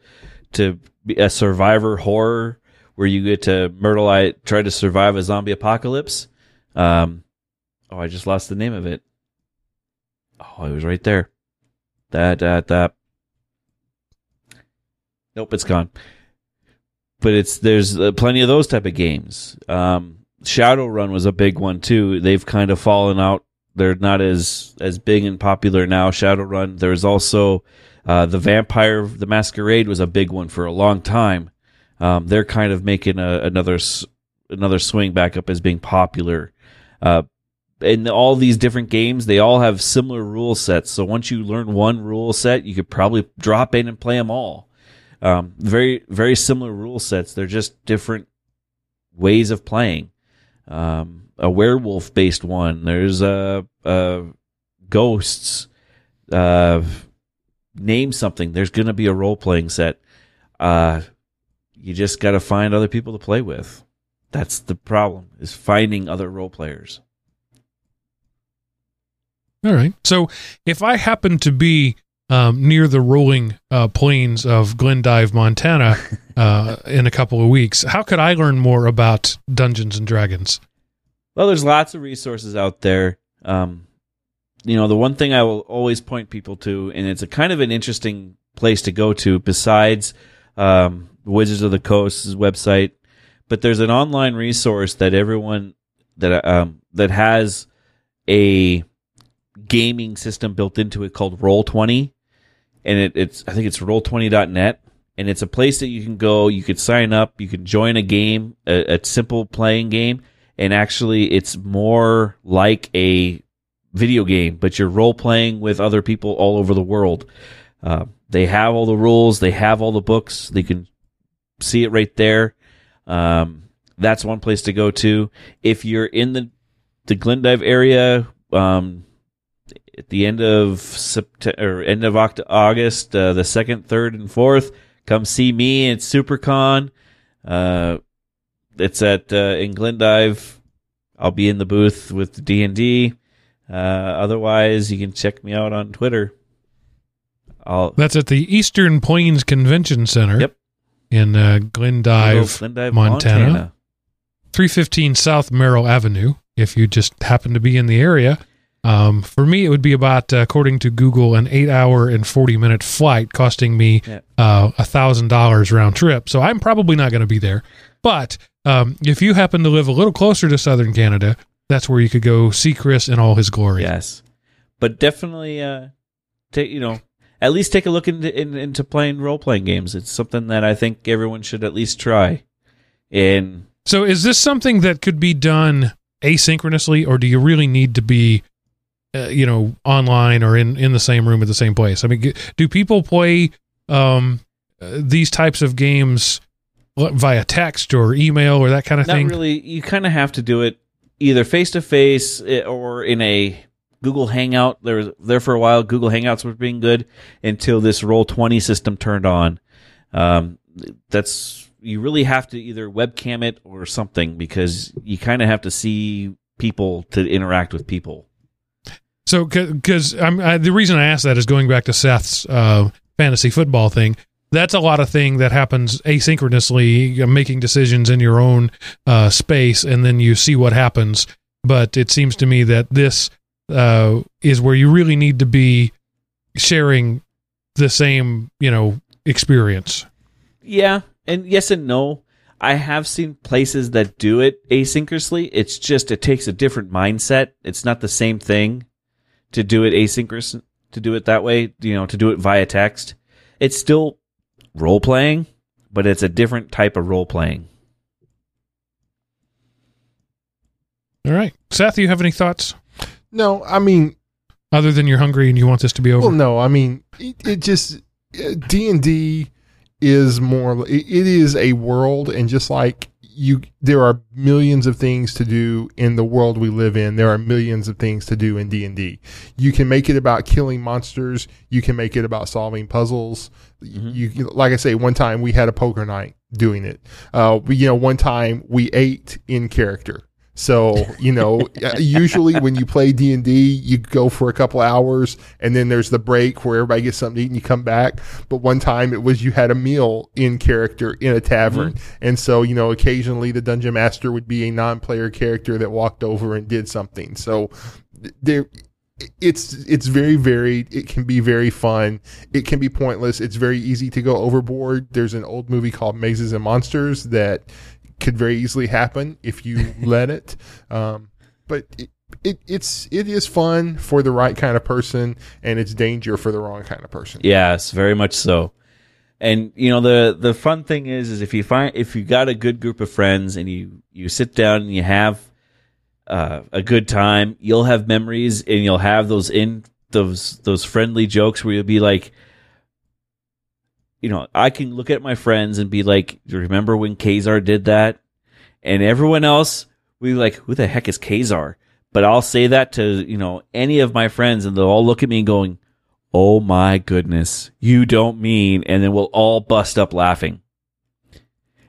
to be a survivor horror where you get to myrtle try to survive a zombie apocalypse. Um, oh, I just lost the name of it. Oh, it was right there. That that that. Nope, it's gone. But it's there's uh, plenty of those type of games. Um, Shadowrun was a big one too. They've kind of fallen out. They're not as as big and popular now. Shadowrun. There's also uh, the Vampire, the Masquerade was a big one for a long time. Um, they're kind of making a, another another swing back up as being popular. Uh, and all these different games, they all have similar rule sets. So once you learn one rule set, you could probably drop in and play them all. Um, very very similar rule sets. They're just different ways of playing. Um, a werewolf based one. There's uh, ghosts. Uh, name something. There's going to be a role playing set. Uh, you just got to find other people to play with. That's the problem is finding other role players. All right. So if I happen to be um, near the rolling uh, plains of Glendive, Montana, [LAUGHS] uh, in a couple of weeks, how could I learn more about Dungeons and Dragons? Well, there's lots of resources out there. Um, you know, the one thing I will always point people to, and it's a kind of an interesting place to go to besides um, Wizards of the Coast's website, but there's an online resource that everyone that um, that has a gaming system built into it called Roll Twenty, and it, it's I think it's Roll20.net, and it's a place that you can go. You could sign up. You can join a game, a, a simple playing game, and actually, it's more like a video game, but you're role playing with other people all over the world. Uh, they have all the rules. They have all the books. They can see it right there. Um, that's one place to go to. If you're in the the Glendive area, um, at the end of September, or end of Oct- August, uh, the second, third, and fourth, come see me at SuperCon. Uh, it's at uh, in Glendive. I'll be in the booth with D and D. Uh, otherwise, you can check me out on Twitter. I'll That's at the Eastern Plains Convention Center. Yep. In uh, Glendive, Glendive, Montana. 315 South Merrill Avenue, if you just happen to be in the area. Um, for me, it would be about, uh, according to Google, an eight hour and 40 minute flight costing me Yeah. uh, a $1,000 round trip. So I'm probably not going to be there. But um, if you happen to live a little closer to Southern Canada, that's where you could go see Chris in all his glory. Yes, but definitely, uh, take you know, at least take a look into in, into playing role playing games. It's something that I think everyone should at least try. And So is this something that could be done asynchronously, or do you really need to be, uh, you know, online or in in the same room at the same place? I mean, do people play um, uh, these types of games via text or email or that kind of thing? not thing? really. You kind of have to do it either face to face or in a Google Hangout. There was there for a while. Google Hangouts were being good until this Roll Twenty system turned on. Um, that's you really have to either webcam it or something because you kind of have to see people to interact with people. So, because the reason I asked that is going back to Seth's uh, fantasy football thing. That's a lot of thing that happens asynchronously, making decisions in your own uh, space, and then you see what happens. But it seems to me that this uh, is where you really need to be sharing the same, you know, experience. Yeah, and yes and no. I have seen places that do it asynchronously. It's just it takes a different mindset. It's not the same thing to do it asynchronous to do it that way, you know, to do it via text. It's still role playing, but it's a different type of role playing. All right, Seth, you have any thoughts No, I mean, other than you're hungry and you want this to be over? well, no, I mean, it, it just uh, D and D is more. It, it is a world, and just like you, there are millions of things to do in the world we live in. There are millions of things to do in D and D. You can make it about killing monsters. You can make it about solving puzzles. You, you like I say, one time we had a poker night doing it. Uh, we, you know, one time we ate in character. So you know, [LAUGHS] uh, usually when you play D and D, you go for a couple hours, and then there's the break where everybody gets something to eat, and you come back. But one time it was you had a meal in character in a tavern, mm-hmm. and so you know, occasionally the dungeon master would be a non-player character that walked over and did something. So there. It's it's very varied. It can be very fun. It can be pointless. It's very easy to go overboard. There's an old movie called Mazes and Monsters that could very easily happen if you [LAUGHS] let it. Um, but it, it it's it is fun for the right kind of person, and it's danger for the wrong kind of person. Yes, very much so. And you know the the fun thing is is if you find if you got a good group of friends and you you sit down and you have uh, a good time, you'll have memories and you'll have those in those those friendly jokes where you'll be like, you know, I can look at my friends and be like, "Do you remember when Kazar did that?" And everyone else we like, "Who the heck is Kazar?" But I'll say that to you know any of my friends, and they'll all look at me going, "Oh my goodness, you don't mean?" And then we'll all bust up laughing.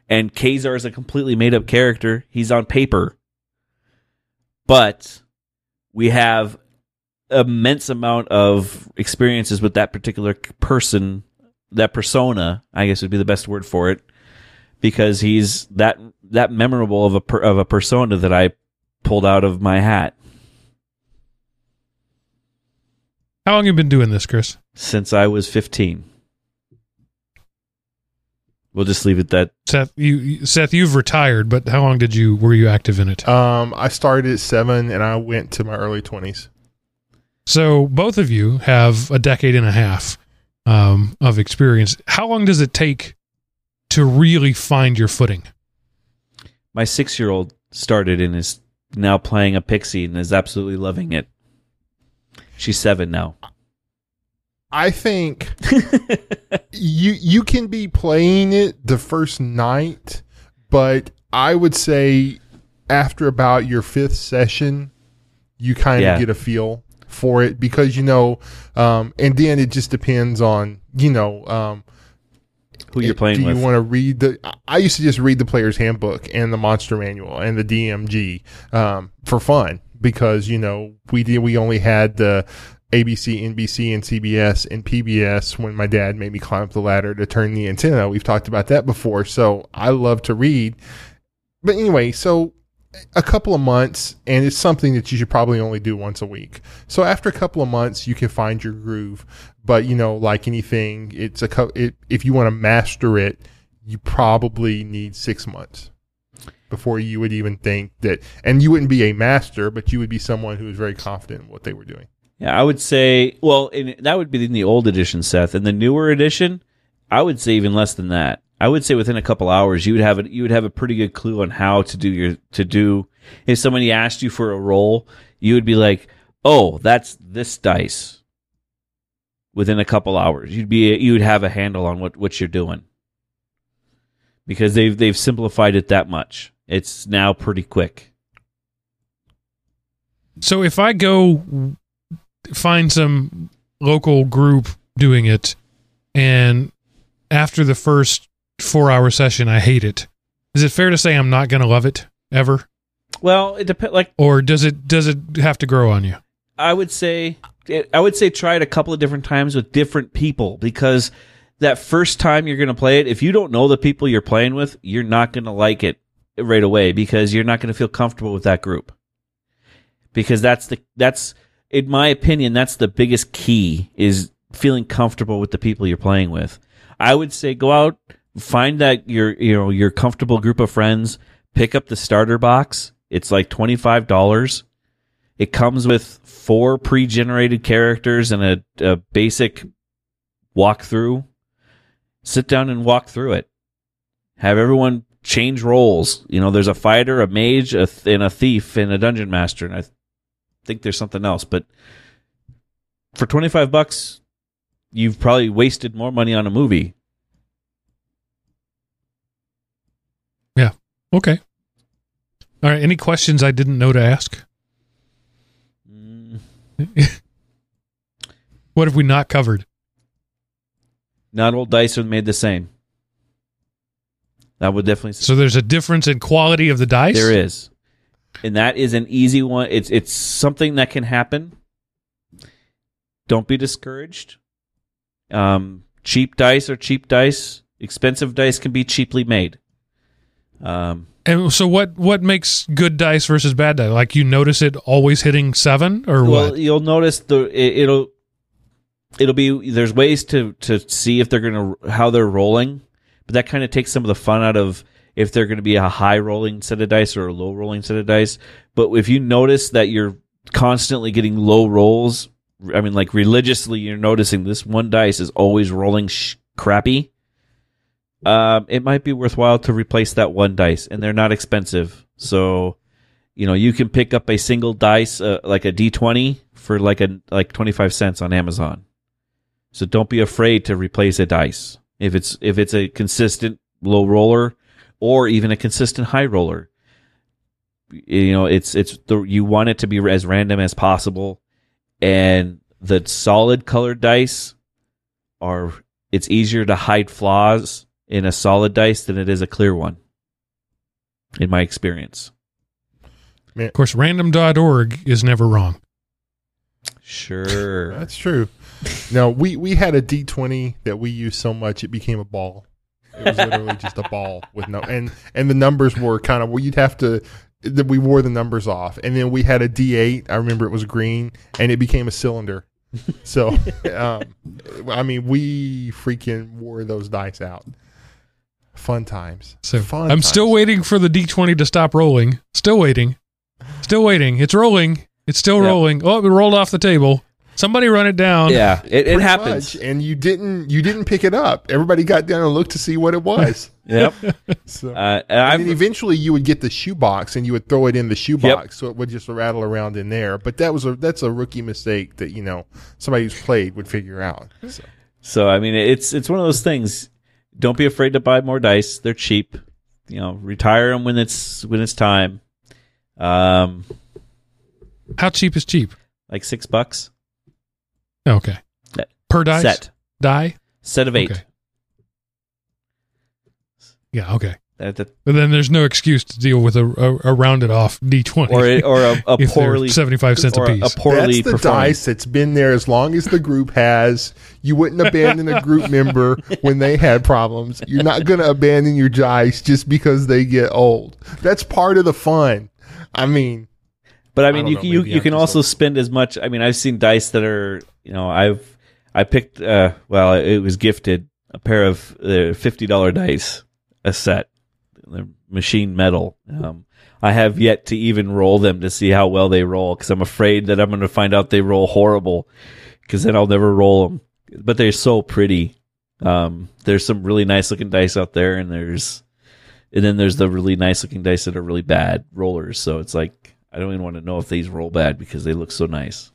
And Kazar is a completely made up character. He's on paper, but we have immense amount of experiences with that particular person that persona, I guess would be the best word for it, because he's that that memorable of a per, of a persona that I pulled out of my hat How long have you been doing this, Chris? since I was 15. We'll just leave it that. Seth, you you- Seth, you've retired, but how long did you were you active in it? Um, I started at seven, and I went to my early twenties. So both of you have a decade and a half um, of experience. How long does it take to really find your footing? My six year old started and is now playing a pixie and is absolutely loving it. She's seven now. I think [LAUGHS] you you can be playing it the first night, but I would say after about your fifth session, you kind of Yeah. get a feel for it because you know, um, and then it just depends on you know. Um, Who you're playing do with. you want to read the I- used to just read the player's handbook and the monster manual and the dmg um, for fun because you know we did we only had the abc nbc and cbs and pbs when my dad made me climb up the ladder to turn the antenna we've talked about that before so i love to read but anyway so a couple of months and it's something that you should probably only do once a week so after a couple of months you can find your groove but you know like anything it's a co- it, if you want to master it you probably need six months before you would even think that and you wouldn't be a master but you would be someone who is very confident in what they were doing Yeah, I would say, well, in, that would be in the old edition, Seth. In the newer edition, I would say even less than that. I would say within a couple hours, you would have a, you would have a pretty good clue on how to do your to do. If somebody asked you for a roll, you would be like, "Oh, that's this dice." Within a couple hours, you'd be you would have a handle on what what you're doing because they've they've simplified it that much. It's now pretty quick. So if I go find some local group doing it, and after the first four hour session, I hate it, is it fair to say I'm not going to love it ever, Well, it depends. Like or does it does it have to grow on you? I would say I would say try it a couple of different times with different people because that first time you're going to play it, if you don't know the people you're playing with, you're not going to like it right away because you're not going to feel comfortable with that group. Because that's the that's in my opinion that's the biggest key is feeling comfortable with the people you're playing with. I would say go out find that your you know your comfortable group of friends. Pick up the starter box. It's like twenty five dollars. It comes with four pre generated characters and a, a basic walkthrough. Sit down and walk through it. Have everyone change roles. You know, there's a fighter, a mage, a th- and a thief, and a dungeon master, and I th- think there's something else. But for twenty five bucks, you've probably wasted more money on a movie. Okay. All right. Any questions I didn't know to ask? Mm, [LAUGHS] What have we not covered? not all dice are made the same. That would definitely. So there's a difference in quality of the dice. There is, and that is an easy one. It's it's something that can happen. Don't be discouraged. Um, cheap dice are cheap dice. Expensive dice can be cheaply made. Um, And so what? What makes good dice versus bad dice? Like you notice it always hitting seven or well, what? you'll notice the it, it'll it'll be there's ways to to see if they're gonna how they're rolling, but that kind of takes some of the fun out of if they're gonna be a high rolling set of dice or a low rolling set of dice. But if you notice that you're constantly getting low rolls, I mean, like religiously, you're noticing this one dice is always rolling sh- crappy. Um, it might be worthwhile to replace that one dice, and they're not expensive. So, you know, you can pick up a single dice, uh, like a D20 for like a, like 25 cents on Amazon. So don't be afraid to replace a dice. If it's, if it's a consistent low roller or even a consistent high roller, you know, it's, it's the, you want it to be as random as possible. And the solid colored dice are, it's easier to hide flaws in a solid dice than it is a clear one. In my experience. Of course, random.org is never wrong. Sure. [LAUGHS] That's true. No, we we had a D twenty that we used so much it became a ball. It was literally just a ball with no and and the numbers were kind of well you'd have to that we wore the numbers off and then we had a D eight. I remember it was green and it became a cylinder. So, [LAUGHS] um, I mean, we freaking wore those dice out. Fun times. So Fun I'm still waiting for the D20 to stop rolling. Still waiting. Still waiting. It's rolling. It's still Yep. rolling. Oh, it rolled off the table. Somebody run it down. yeah, it, it happens. much, and you didn't you didn't pick it up. Everybody got down and looked to see what it was. [LAUGHS] Yep. [LAUGHS] So. Uh, and And I've, then eventually you would get the shoebox and you would throw it in the shoebox so it would just rattle around in there. But that was a that's a rookie mistake that, you know, somebody who's played would figure out. So, so I mean, it's it's one of those things. Don't be afraid to buy more dice. They're cheap. You know, retire them when it's when it's time. Um, How cheap is cheap? like six bucks Okay. Per dice? set Die? set of eight. Okay. Yeah, okay. That- that- But then there's no excuse to deal with a, a, a rounded off D20. or a, or a, a [LAUGHS] poorly 75 cents a or a, piece. poorly that's the performing. dice that's been there as long as the group has. You wouldn't abandon a group [LAUGHS] member when they had problems. You're not going to abandon your dice just because they get old. That's part of the fun. I mean, But I I mean, don't you know, can you, you I'm can also a- spend as much. I mean, I've seen dice that are you know I've I picked uh well it was gifted a pair of uh, fifty dollar dice a set. They're machine metal. Um, I have yet to even roll them to see how well they roll because I'm afraid that I'm going to find out they roll horrible because then I'll never roll them. But they're so pretty. Um, there's some really nice looking dice out there, and there's and then there's the really nice looking dice that are really bad rollers. So it's like I don't even want to know if these roll bad because they look so nice.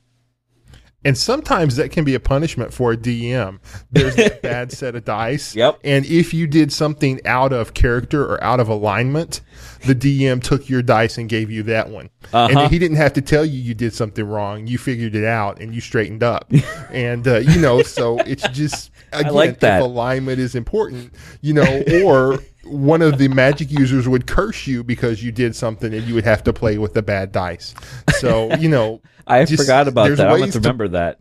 And sometimes that can be a punishment for a DM. There's that [LAUGHS] bad set of dice. Yep. And if you did something out of character or out of alignment, the DM took your dice and gave you that one. And Uh-huh. he didn't have to tell you you did something wrong. You figured it out and you straightened up. [LAUGHS] and, uh, you know, so it's just, again, like that. if alignment is important, you know, or one of the magic users would curse you because you did something and you would have to play with the bad dice. So, you know, [LAUGHS] I Just- forgot about there's that. I'm going to to- remember that.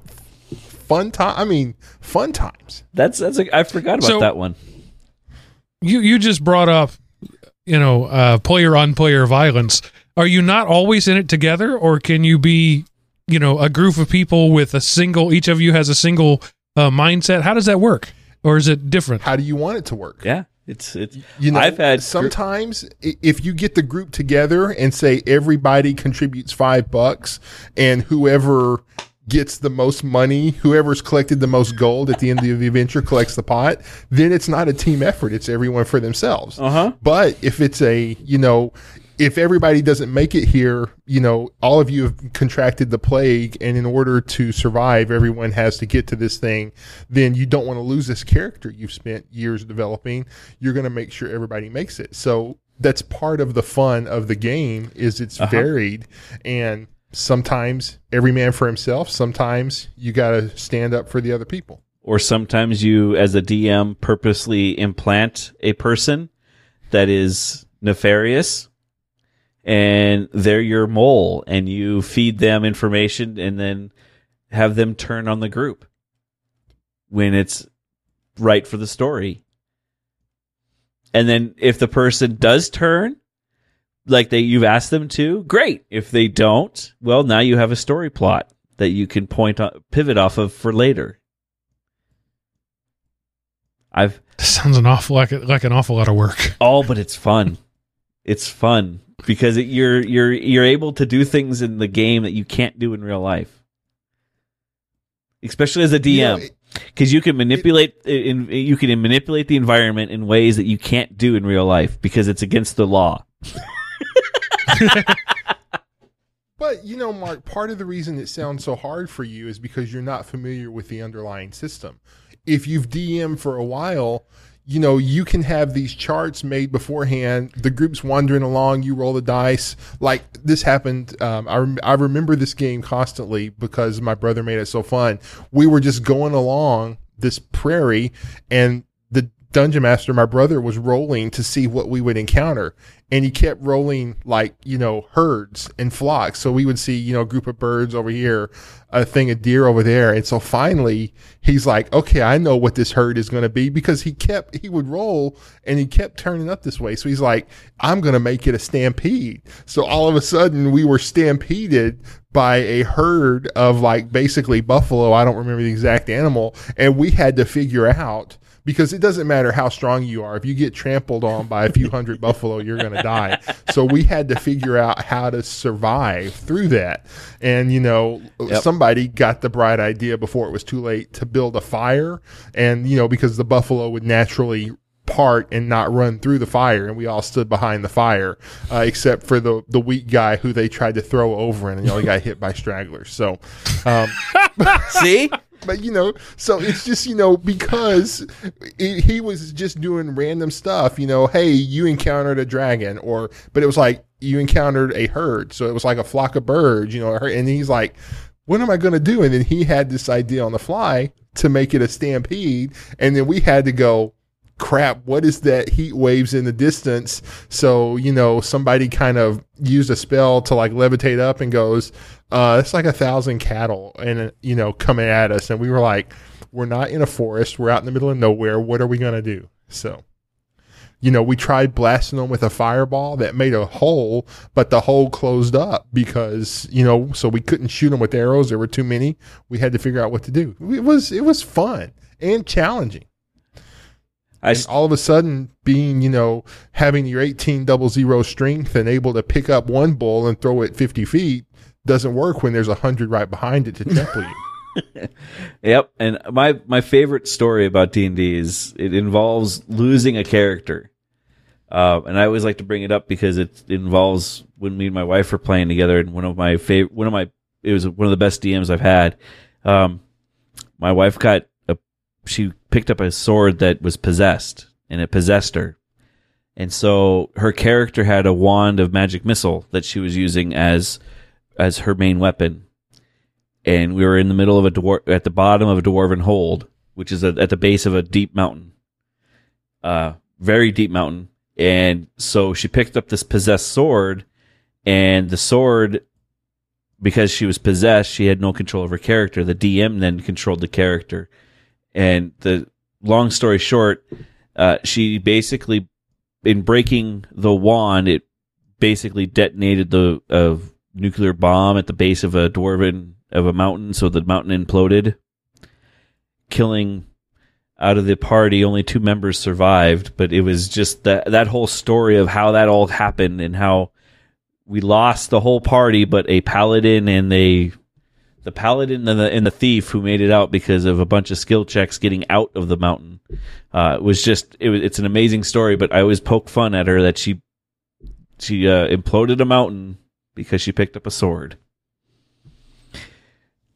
fun time. I mean, fun times. That's that's a, I forgot about So- that one. you you just brought up you know uh player on player violence are you not always in it together or can you be you know a group of people with a single each of you has a single uh, mindset how does that work or is it different How do you want it to work? Yeah. It's it's. You know, I've had sometimes i- if you get the group together and say everybody contributes five bucks, and whoever gets the most money, whoever's collected the most gold at the end of the adventure collects the pot, then it's not a team effort. It's everyone for themselves. Uh huh. But if it's a, you know, if everybody doesn't make it here, you know, all of you have contracted the plague, and in order to survive, everyone has to get to this thing, then you don't want to lose this character you've spent years developing. You're going to make sure everybody makes it. So that's part of the fun of the game is it's Uh-huh. varied and sometimes every man for himself sometimes you got to stand up for the other people Or sometimes you, as a DM, purposely implant a person that is nefarious, and they're your mole, and you feed them information, and then have them turn on the group when it's right for the story. And then if the person does turn, like they you've asked them to, great. If they don't, well, now you have a story plot that you can point on, pivot off of for later. I've Sounds an awful like like an awful lot of work. all, but it's fun. It's fun because it, you're you're you're able to do things in the game that you can't do in real life, especially as a DM. Because you can manipulate in, you can manipulate the environment in ways that you can't do in real life because it's against the law. [LAUGHS] But you know, Mark, part of the reason it sounds so hard for you is because you're not familiar with the underlying system. If you've DM for a while, you know, you can have these charts made beforehand. The group's wandering along, you roll the dice. Like this happened. Um, I, rem- I remember this game constantly because my brother made it so fun. We were just going along this prairie and dungeon master, my brother, was rolling to see what we would encounter. And he kept rolling like, you know, herds and flocks. So we would see, you know, a group of birds over here, a thing of deer over there. And so finally he's like, okay, I know what this herd is going to be because he kept, he would roll and he kept turning up this way. So he's like, I'm going to make it a stampede. So all of a sudden we were stampeded by a herd of like basically buffalo. I don't remember the exact animal. And we had to figure out because it doesn't matter how strong you are. If you get trampled on by a few hundred buffalo, you're going to die. So we had to figure out how to survive through that. And, you know, Yep. somebody got the bright idea before it was too late to build a fire. And, you know, because the buffalo would naturally part and not run through the fire and we all stood behind the fire uh, except for the the weak guy who they tried to throw over and he only got hit by stragglers so um [LAUGHS] See, but you know, so it's just you know because he he was just doing random stuff. You know, hey, you encountered a dragon, or but it was like you encountered a herd, so it was like a flock of birds. You know, and he's like, what am I going to do? And then he had this idea on the fly to make it a stampede, and then we had to go. Crap, what is that heat waves in the distance? So, you know, somebody kind of used a spell to like levitate up and goes, uh, it's like a thousand cattle and, you know, coming at us. And we were like, we're not in a forest. We're out in the middle of nowhere. What are we going to do? So, you know, we tried blasting them with a fireball that made a hole, but the hole closed up because, you know, so we couldn't shoot them with arrows. There were too many. We had to figure out what to do. It was, it was fun and challenging. I And all of a sudden being, you know, having your 18 double zero strength and able to pick up one bull and throw it 50 feet doesn't work when there's a hundred right behind it to trample you. [LAUGHS] Yep, and my my favorite story about D and D is it involves losing a character, uh, and I always like to bring it up because it involves when me and my wife were playing together, and one of my favorite, one of my, it was one of the best DMs I've had. Um, my wife got a, she picked up a sword that was possessed, and it possessed her, and so her character had a wand of magic missile that she was using as as her main weapon and we were in the middle of a dwar- at the bottom of a dwarven hold, which is a, at the base of a deep mountain, uh, very deep mountain. And so she picked up this possessed sword, and the sword, because she was possessed, she had no control of her character. The DM then controlled the character, and the long story short, uh, she basically, in breaking the wand, it basically detonated the uh, nuclear bomb at the base of a dwarven of a mountain, so the mountain imploded, killing out of the party, only two members survived. But it was just that that whole story of how that all happened and how we lost the whole party, but a paladin and a the paladin and the and the thief who made it out because of a bunch of skill checks getting out of the mountain uh, was just it was it's an amazing story. But I always poke fun at her that she she uh, imploded a mountain because she picked up a sword.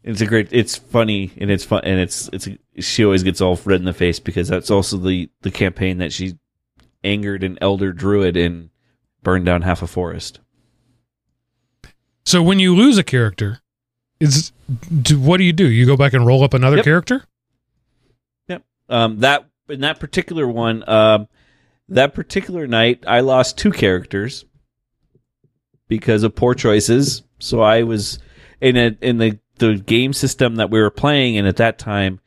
It's a great. It's funny and it's fun and it's it's. She always gets all red in the face because that's also the the campaign that she angered an elder druid and burned down half a forest. So when you lose a character, is do, what do you do? You go back and roll up another Yep. character? Yep. Um, that in that particular one, um, that particular night, I lost two characters because of poor choices. So I was in a in the the game system that we were playing, and at that time,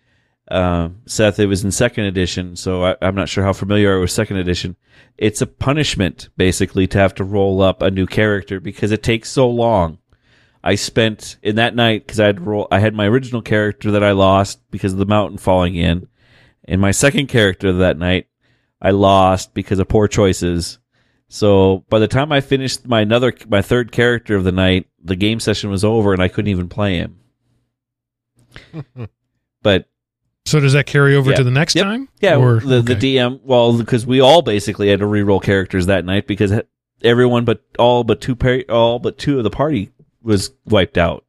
uh, Seth, it was in second edition. So I, I'm not sure how familiar are with second edition. It's a punishment basically to have to roll up a new character because it takes so long. I spent in that night because I had roll. I had my original character that I lost because of the mountain falling in, and my second character that night I lost because of poor choices. So by the time I finished my another my third character of the night, the game session was over and I couldn't even play him. [LAUGHS] but So does that carry over Yeah. to the next Yep. time? yeah, Or- the the. DM well because we all basically had to re-roll characters that night because everyone but all but two par- all but two of the party was wiped out,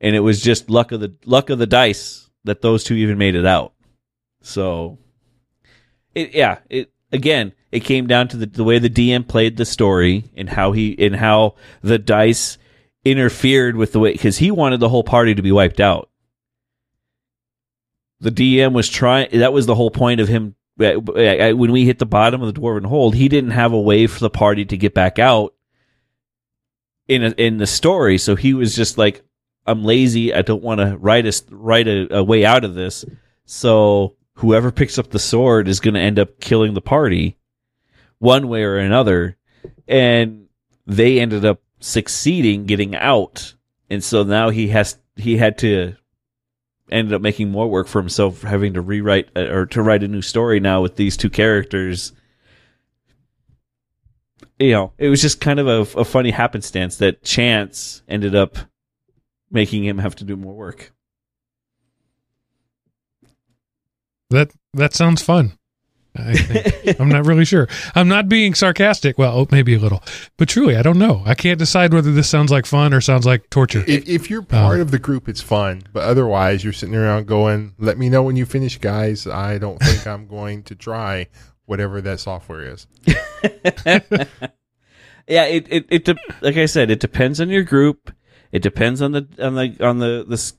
and it was just luck of the luck of the dice that those two even made it out. So, it yeah it again it came down to the the way the DM played the story and how he and how the dice interfered with the way because he wanted the whole party to be wiped out the DM was trying. That was the whole point of him. uh, uh, When we hit the bottom of the dwarven hold, he didn't have a way for the party to get back out in a, in the story. So he was just like, "I'm lazy. I don't want to write a write a, a way out of this." So whoever picks up the sword is going to end up killing the party, one way or another. And they ended up succeeding, getting out. And so now he has he had to ended up making more work for himself having to rewrite uh, or to write a new story now with these two characters you know it was just kind of a, a funny happenstance that chance ended up making him have to do more work That that sounds fun. I think. [LAUGHS] I'm not really sure. I'm not being sarcastic. Well, oh, maybe a little, but truly, I don't know. I can't decide whether this sounds like fun or sounds like torture. If, if you're part Oh. of the group, it's fun. But otherwise, you're sitting around going, "Let me know when you finish, guys. I don't think I'm going to try whatever that software is." [LAUGHS] yeah it it, it de- like i said it depends on your group it depends on the on the on the this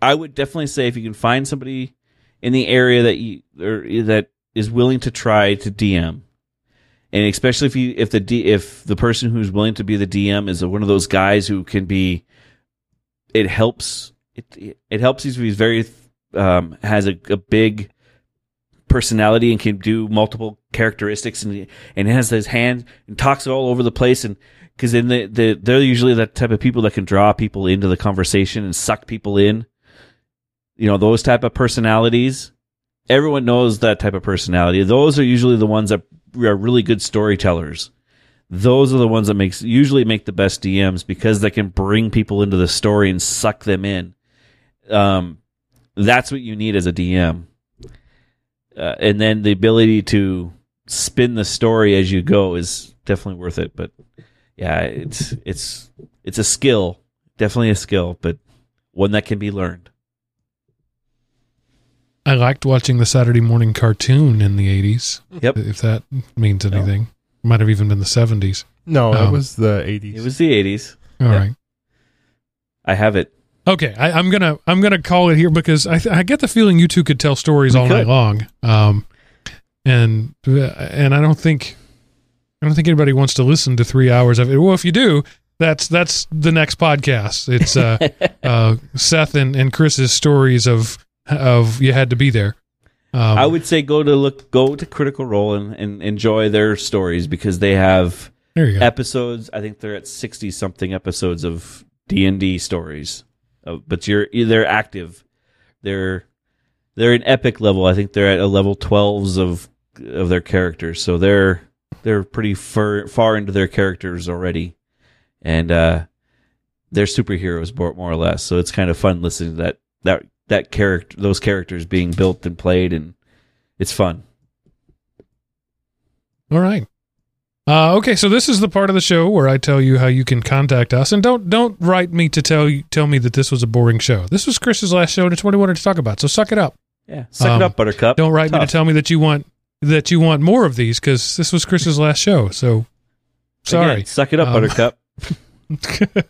i would definitely say if you can find somebody in the area that you or that is willing to try to dm and especially if you if the D, if the person who's willing to be the dm is one of those guys who can be it helps it it helps he's very um has a, a big personality and can do multiple characteristics and and has his hand and talks all over the place. And because then the, the they're usually that type of people that can draw people into the conversation and suck people in. You know those type of personalities. Everyone knows that type of personality. Those are usually the ones that are really good storytellers. Those are the ones that makes usually make the best DMs because they can bring people into the story and suck them in. Um, that's what you need as a DM, uh, and then the ability to spin the story as you go is definitely worth it. But yeah, it's it's it's a skill, definitely a skill, but one that can be learned. I liked watching the Saturday morning cartoon in the 80s. Yep. If that means anything. Might have even been the 70s. No, it Oh. was the 80s. It was the '80s. All Yeah. right. I have it. Okay, I, I'm gonna I'm gonna call it here because I th- I get the feeling you two could tell stories We all could. night long, um, and and I don't think I don't think anybody wants to listen to three hours of it. Well, if you do, that's that's the next podcast. It's uh, [LAUGHS] uh, Seth and, and Chris's stories of of you had to be there. Um, I would say go to look go to Critical Role and, and enjoy their stories because they have there you go. episodes. I think they're at sixty something episodes of D and D stories. But you're they're active. They're they're an epic level. I think they're at a level 12s of of their characters, so they're they're pretty far far into their characters already, and uh, they're superheroes more, more or less. So it's kind of fun listening to that that that character those characters being built and played, and it's fun. All right. Uh, okay, so this is the part of the show where I tell you how you can contact us, and don't don't write me to tell you tell me that this was a boring show. This was Chris's last show, and it's what he wanted to talk about. So suck it up. Yeah, suck Um, it up, Buttercup. Don't write me to tell me that you want that you want more of these because this was Chris's last show. So sorry. Again, suck it up, Um, Buttercup. [LAUGHS]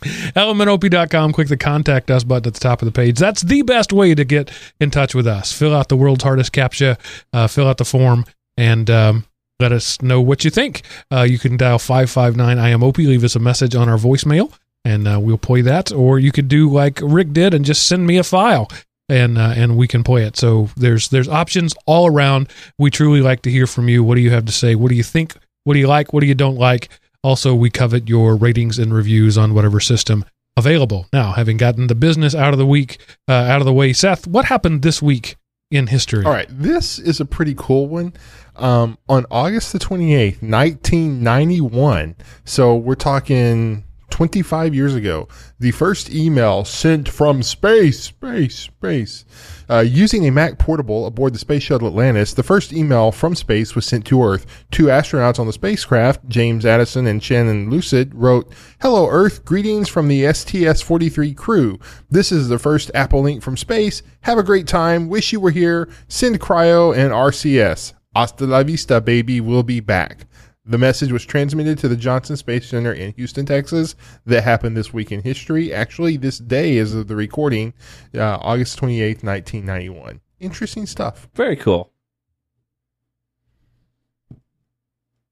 elementop.com click the contact us button at the top of the page that's the best way to get in touch with us fill out the world's hardest captcha uh, fill out the form and um, let us know what you think. Uh, you can dial 559 I am imop leave us a message on our voicemail and uh, we'll play that. Or you could do like rick did and just send me a file and uh, and we can play it. So there's there's options all around. We truly like to hear from you. What do you have to say? What do you think? What do you like? What do you don't like? Also, we covet your ratings and reviews on whatever system available. Now, having gotten the business out of the week, uh, out of the way, Seth, what happened this week in history? All right, this is a pretty cool one. Um, on August the 28th, 1991, so we're talking 25 years ago, the first email sent from space, space, space, uh, using a Mac portable aboard the Space Shuttle Atlantis, the first email from space was sent to Earth. Two astronauts on the spacecraft, James Adamson and Shannon Lucid, wrote, Hello, Earth. Greetings from the STS 43 crew. This is the first Apple link from space. Have a great time. Wish you were here. Send cryo and RCS. Hasta la vista, baby. We'll be back. The message was transmitted to the Johnson Space Center in Houston, Texas. That happened this week in history. Actually, this day is of the recording, uh, August 28th, 1991. Interesting stuff. Very cool.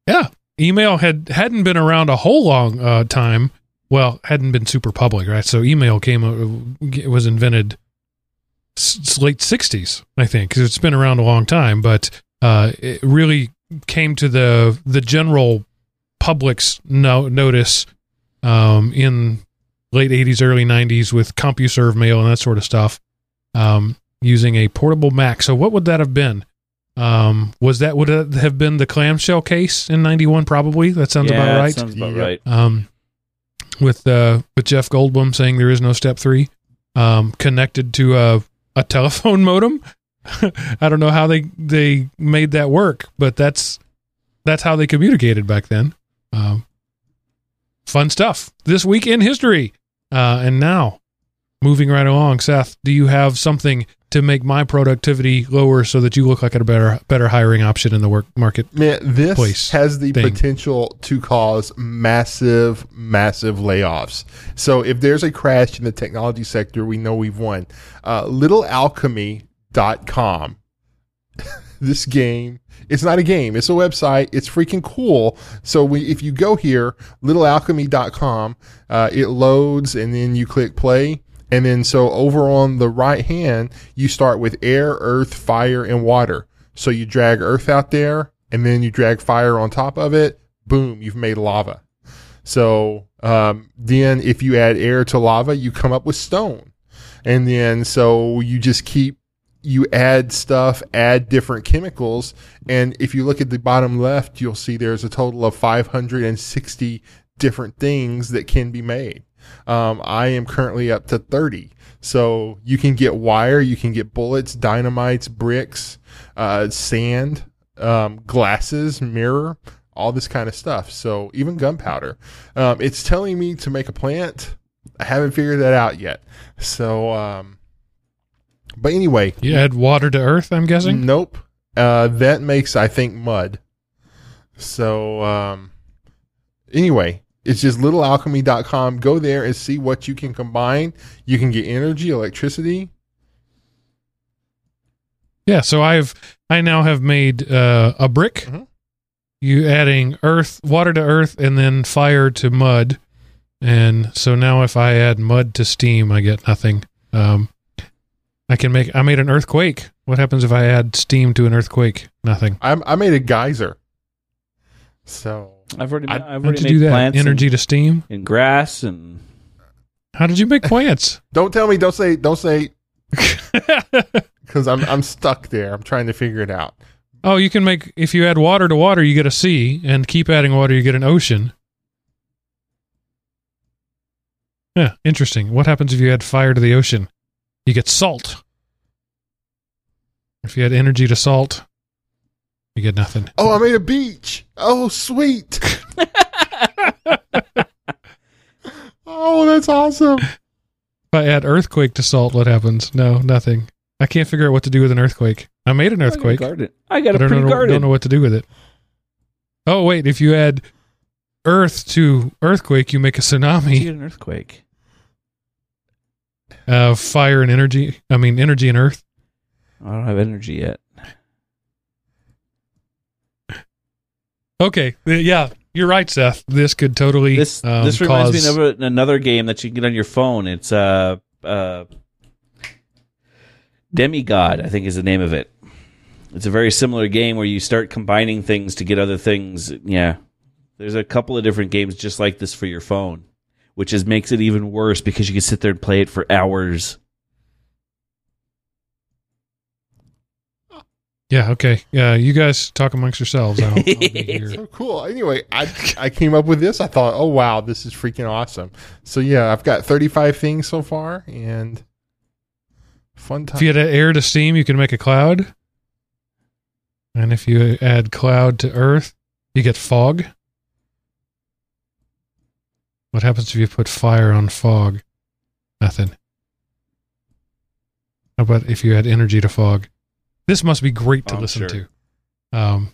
Yeah, email had hadn't been around a whole long uh, time. Well, hadn't been super public, right? So email came uh, it was invented s- late '60s, I think, because it's been around a long time. But uh, it really came to the the general public's no, notice um, in late '80s, early '90s with CompuServe mail and that sort of stuff, um, using a portable Mac. So, what would that have been? Um, was that would it have been the clamshell case in '91? Probably. That sounds yeah, about right. Sounds about Yep. right. um, with uh, with Jeff Goldblum saying there is no step three, um, connected to a a telephone [LAUGHS] modem. [LAUGHS] I don't know how they they made that work, but that's that's how they communicated back then. Um, fun stuff this week in history. Uh, and now, moving right along, Seth, do you have something to make my productivity lower so that you look like a better better hiring option in the work market? Man, this Place has the thing. potential to cause massive, massive layoffs. So if there's a crash in the technology sector, we know we've won. Uh, littlealchemy.com. [LAUGHS] this game, it's not a game, it's a website. It's freaking cool. So we, if you go here, littlealchemy.com, uh, it loads and then you click play. And then so over on the right hand, you start with air, earth, fire, and water. So you drag earth out there and then you drag fire on top of it. Boom, you've made lava. So um, then if you add air to lava, you come up with stone. And then so you just keep you add stuff, add different chemicals, and if you look at the bottom left, you'll see there's a total of 560 different things that can be made. Um, I am currently up to 30. So you can get wire, you can get bullets, dynamites, bricks, uh, sand, um, glasses, mirror, all this kind of stuff. So even gunpowder. Um, it's telling me to make a plant. I haven't figured that out yet. So, um, but anyway, You add water to earth, I'm guessing. Nope. Uh, that makes I think mud. So um, anyway, it's just littlealchemy.com. Go there and see what you can combine. You can get energy, electricity. Yeah, so I've I now have made uh, a brick. Mhm. You adding earth, water to earth, and then fire to mud, and so now if I add mud to steam, I get nothing. Um, I can make. I made an earthquake. What happens if I add steam to an earthquake? Nothing. I'm, I made a geyser. So I've already, I- I've How'd already you made do that? plants Energy and, to steam. and grass and How did you make plants? don't tell me. Don't say. Don't say. [LAUGHS] because I'm I'm stuck there. I'm trying to figure it out. oh, you can make if you add water to water, you get a sea, and keep adding water, you get an ocean. Yeah, interesting. What happens if you add fire to the ocean? You get salt. If you add energy to salt, you get nothing. Oh, I made a beach. Oh, sweet. [LAUGHS] oh, that's awesome. If I add earthquake to salt, what happens? No, nothing. I can't figure out what to do with an earthquake. I made an earthquake. Garden. I got but a I pretty don't know, garden. don't know what to do with it. Oh wait, if you add earth to earthquake, you make a tsunami. You tsunami. get an earthquake. Uh, fire and energy. I mean, energy and earth. I don't have energy yet. Okay, uh, yeah, you're right, Seth. This could totally This um, this reminds cause- me of another game that you can get on your phone. It's uh uh Doodle God, I think is the name of it. It's a very similar game where you start combining things to get other things. Yeah. There's a couple of different games just like this for your phone, which is makes it even worse because you can sit there and play it for hours. Yeah. Okay. Yeah. You guys talk amongst yourselves. I'll, [LAUGHS] I'll be here. So cool. Anyway, I I came up with this. I thought, oh wow, this is freaking awesome. So yeah, I've got 35 things so far, and fun time. If you add air to steam, you can make a cloud. And if you add cloud to earth, you get fog. What happens if you put fire on fog? Nothing. How about if you add energy to fog? This must be great to I'm listen sure. to. Um,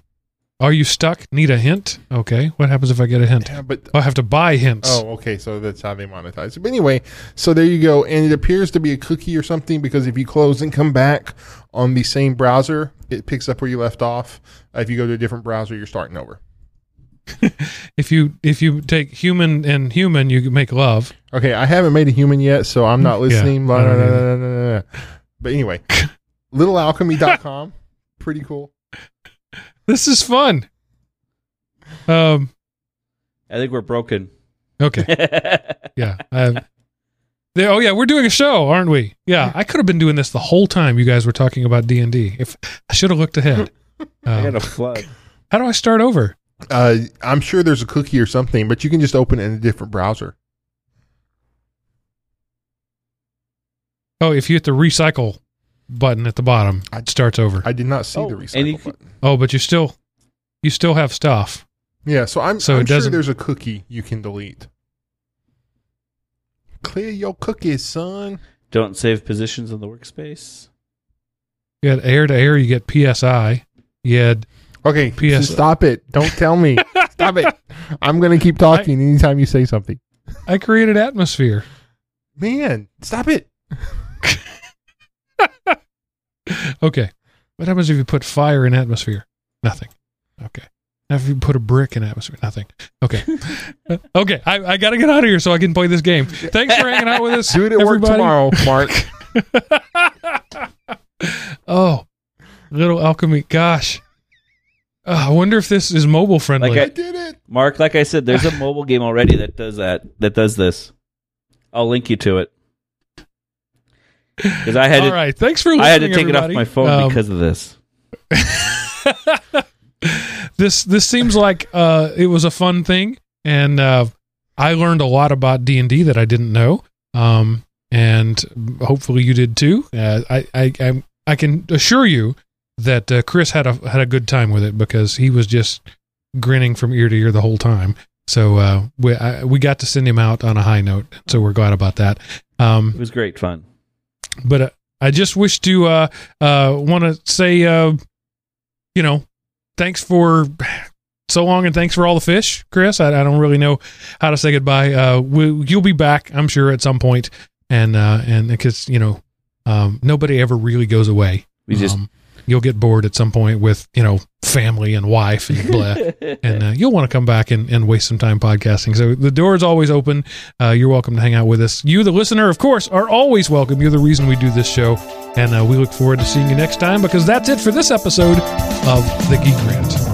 are you stuck? Need a hint? Okay. What happens if I get a hint? Yeah, but Oh, I have to buy hints. Oh, okay. So that's how they monetize it. But anyway, so there you go. And it appears to be a cookie or something because if you close and come back on the same browser, it picks up where you left off. If you go to a different browser, you're starting over. [LAUGHS] If you if you take human and human, you can make love. Okay, I haven't made a human yet, so I'm not listening. I Blah, don't blah, blah, blah, blah, blah. But anyway, [LAUGHS] littlealchemy.com. Pretty cool. This is fun. Um. I think we're broken. Okay. [LAUGHS] Yeah. I, there, oh yeah, we're doing a show, aren't we? Yeah. I could have been doing this the whole time you guys were talking about D and D. If I should have looked ahead. I got Um, a flood. how do I start over? Uh, I'm sure there's a cookie or something, but you can just open it in a different browser. Oh, if you hit the recycle button at the bottom, it starts over. I did not see Oh, the and recycle you can- button. oh, but you still, you still have stuff. Yeah, so I'm, So I'm it sure doesn't- there's a cookie you can delete. Clear your cookies, son. Don't save positions in the workspace. You had air to air, you get PSI. You had Okay, PS stop it. Don't tell me. [LAUGHS] stop it. I'm going to keep talking anytime you say something. I created atmosphere. Man, stop it. [LAUGHS] Okay. What happens if you put fire in atmosphere? Nothing. Okay. Now if you put a brick in atmosphere? Nothing. Okay. [LAUGHS] Okay. I, I got to get out of here so I can play this game. Thanks for hanging out with us. Do it at work tomorrow, Mark. Oh, little alchemy. Gosh. Uh, I wonder if this is mobile friendly. Like I did it. Mark, like I said, there's a mobile game already that does that. That does this. I'll link you to it. Because I had All to, right. Thanks for listening. I had to take it off my phone Um, because of this. [LAUGHS] this this seems like uh, it was a fun thing, and uh, I learned a lot about D and D that I didn't know. Um, and hopefully you did too. Uh, I I I, I can assure you that uh, Chris had a had a good time with it because he was just grinning from ear to ear the whole time. So uh, we I, we got to send him out on a high note. So we're glad about that. Um, It was great fun. but uh, I just wish to uh, uh, want to say, uh, you know, thanks for so long and thanks for all the fish, Chris. I, I don't really know how to say goodbye. Uh, we, you'll be back, I'm sure, at some point, and uh, and because you know, um, nobody ever really goes away. We just Um, you'll get bored at some point with you know family and wife and blah [LAUGHS] and uh, you'll want to come back and, and waste some time podcasting. So the door is always open. Uh, you're welcome to hang out with us. You, the listener, of course, are always welcome. You're the reason we do this show. And uh, we look forward to seeing you next time because that's it for this episode of The Geek Rant.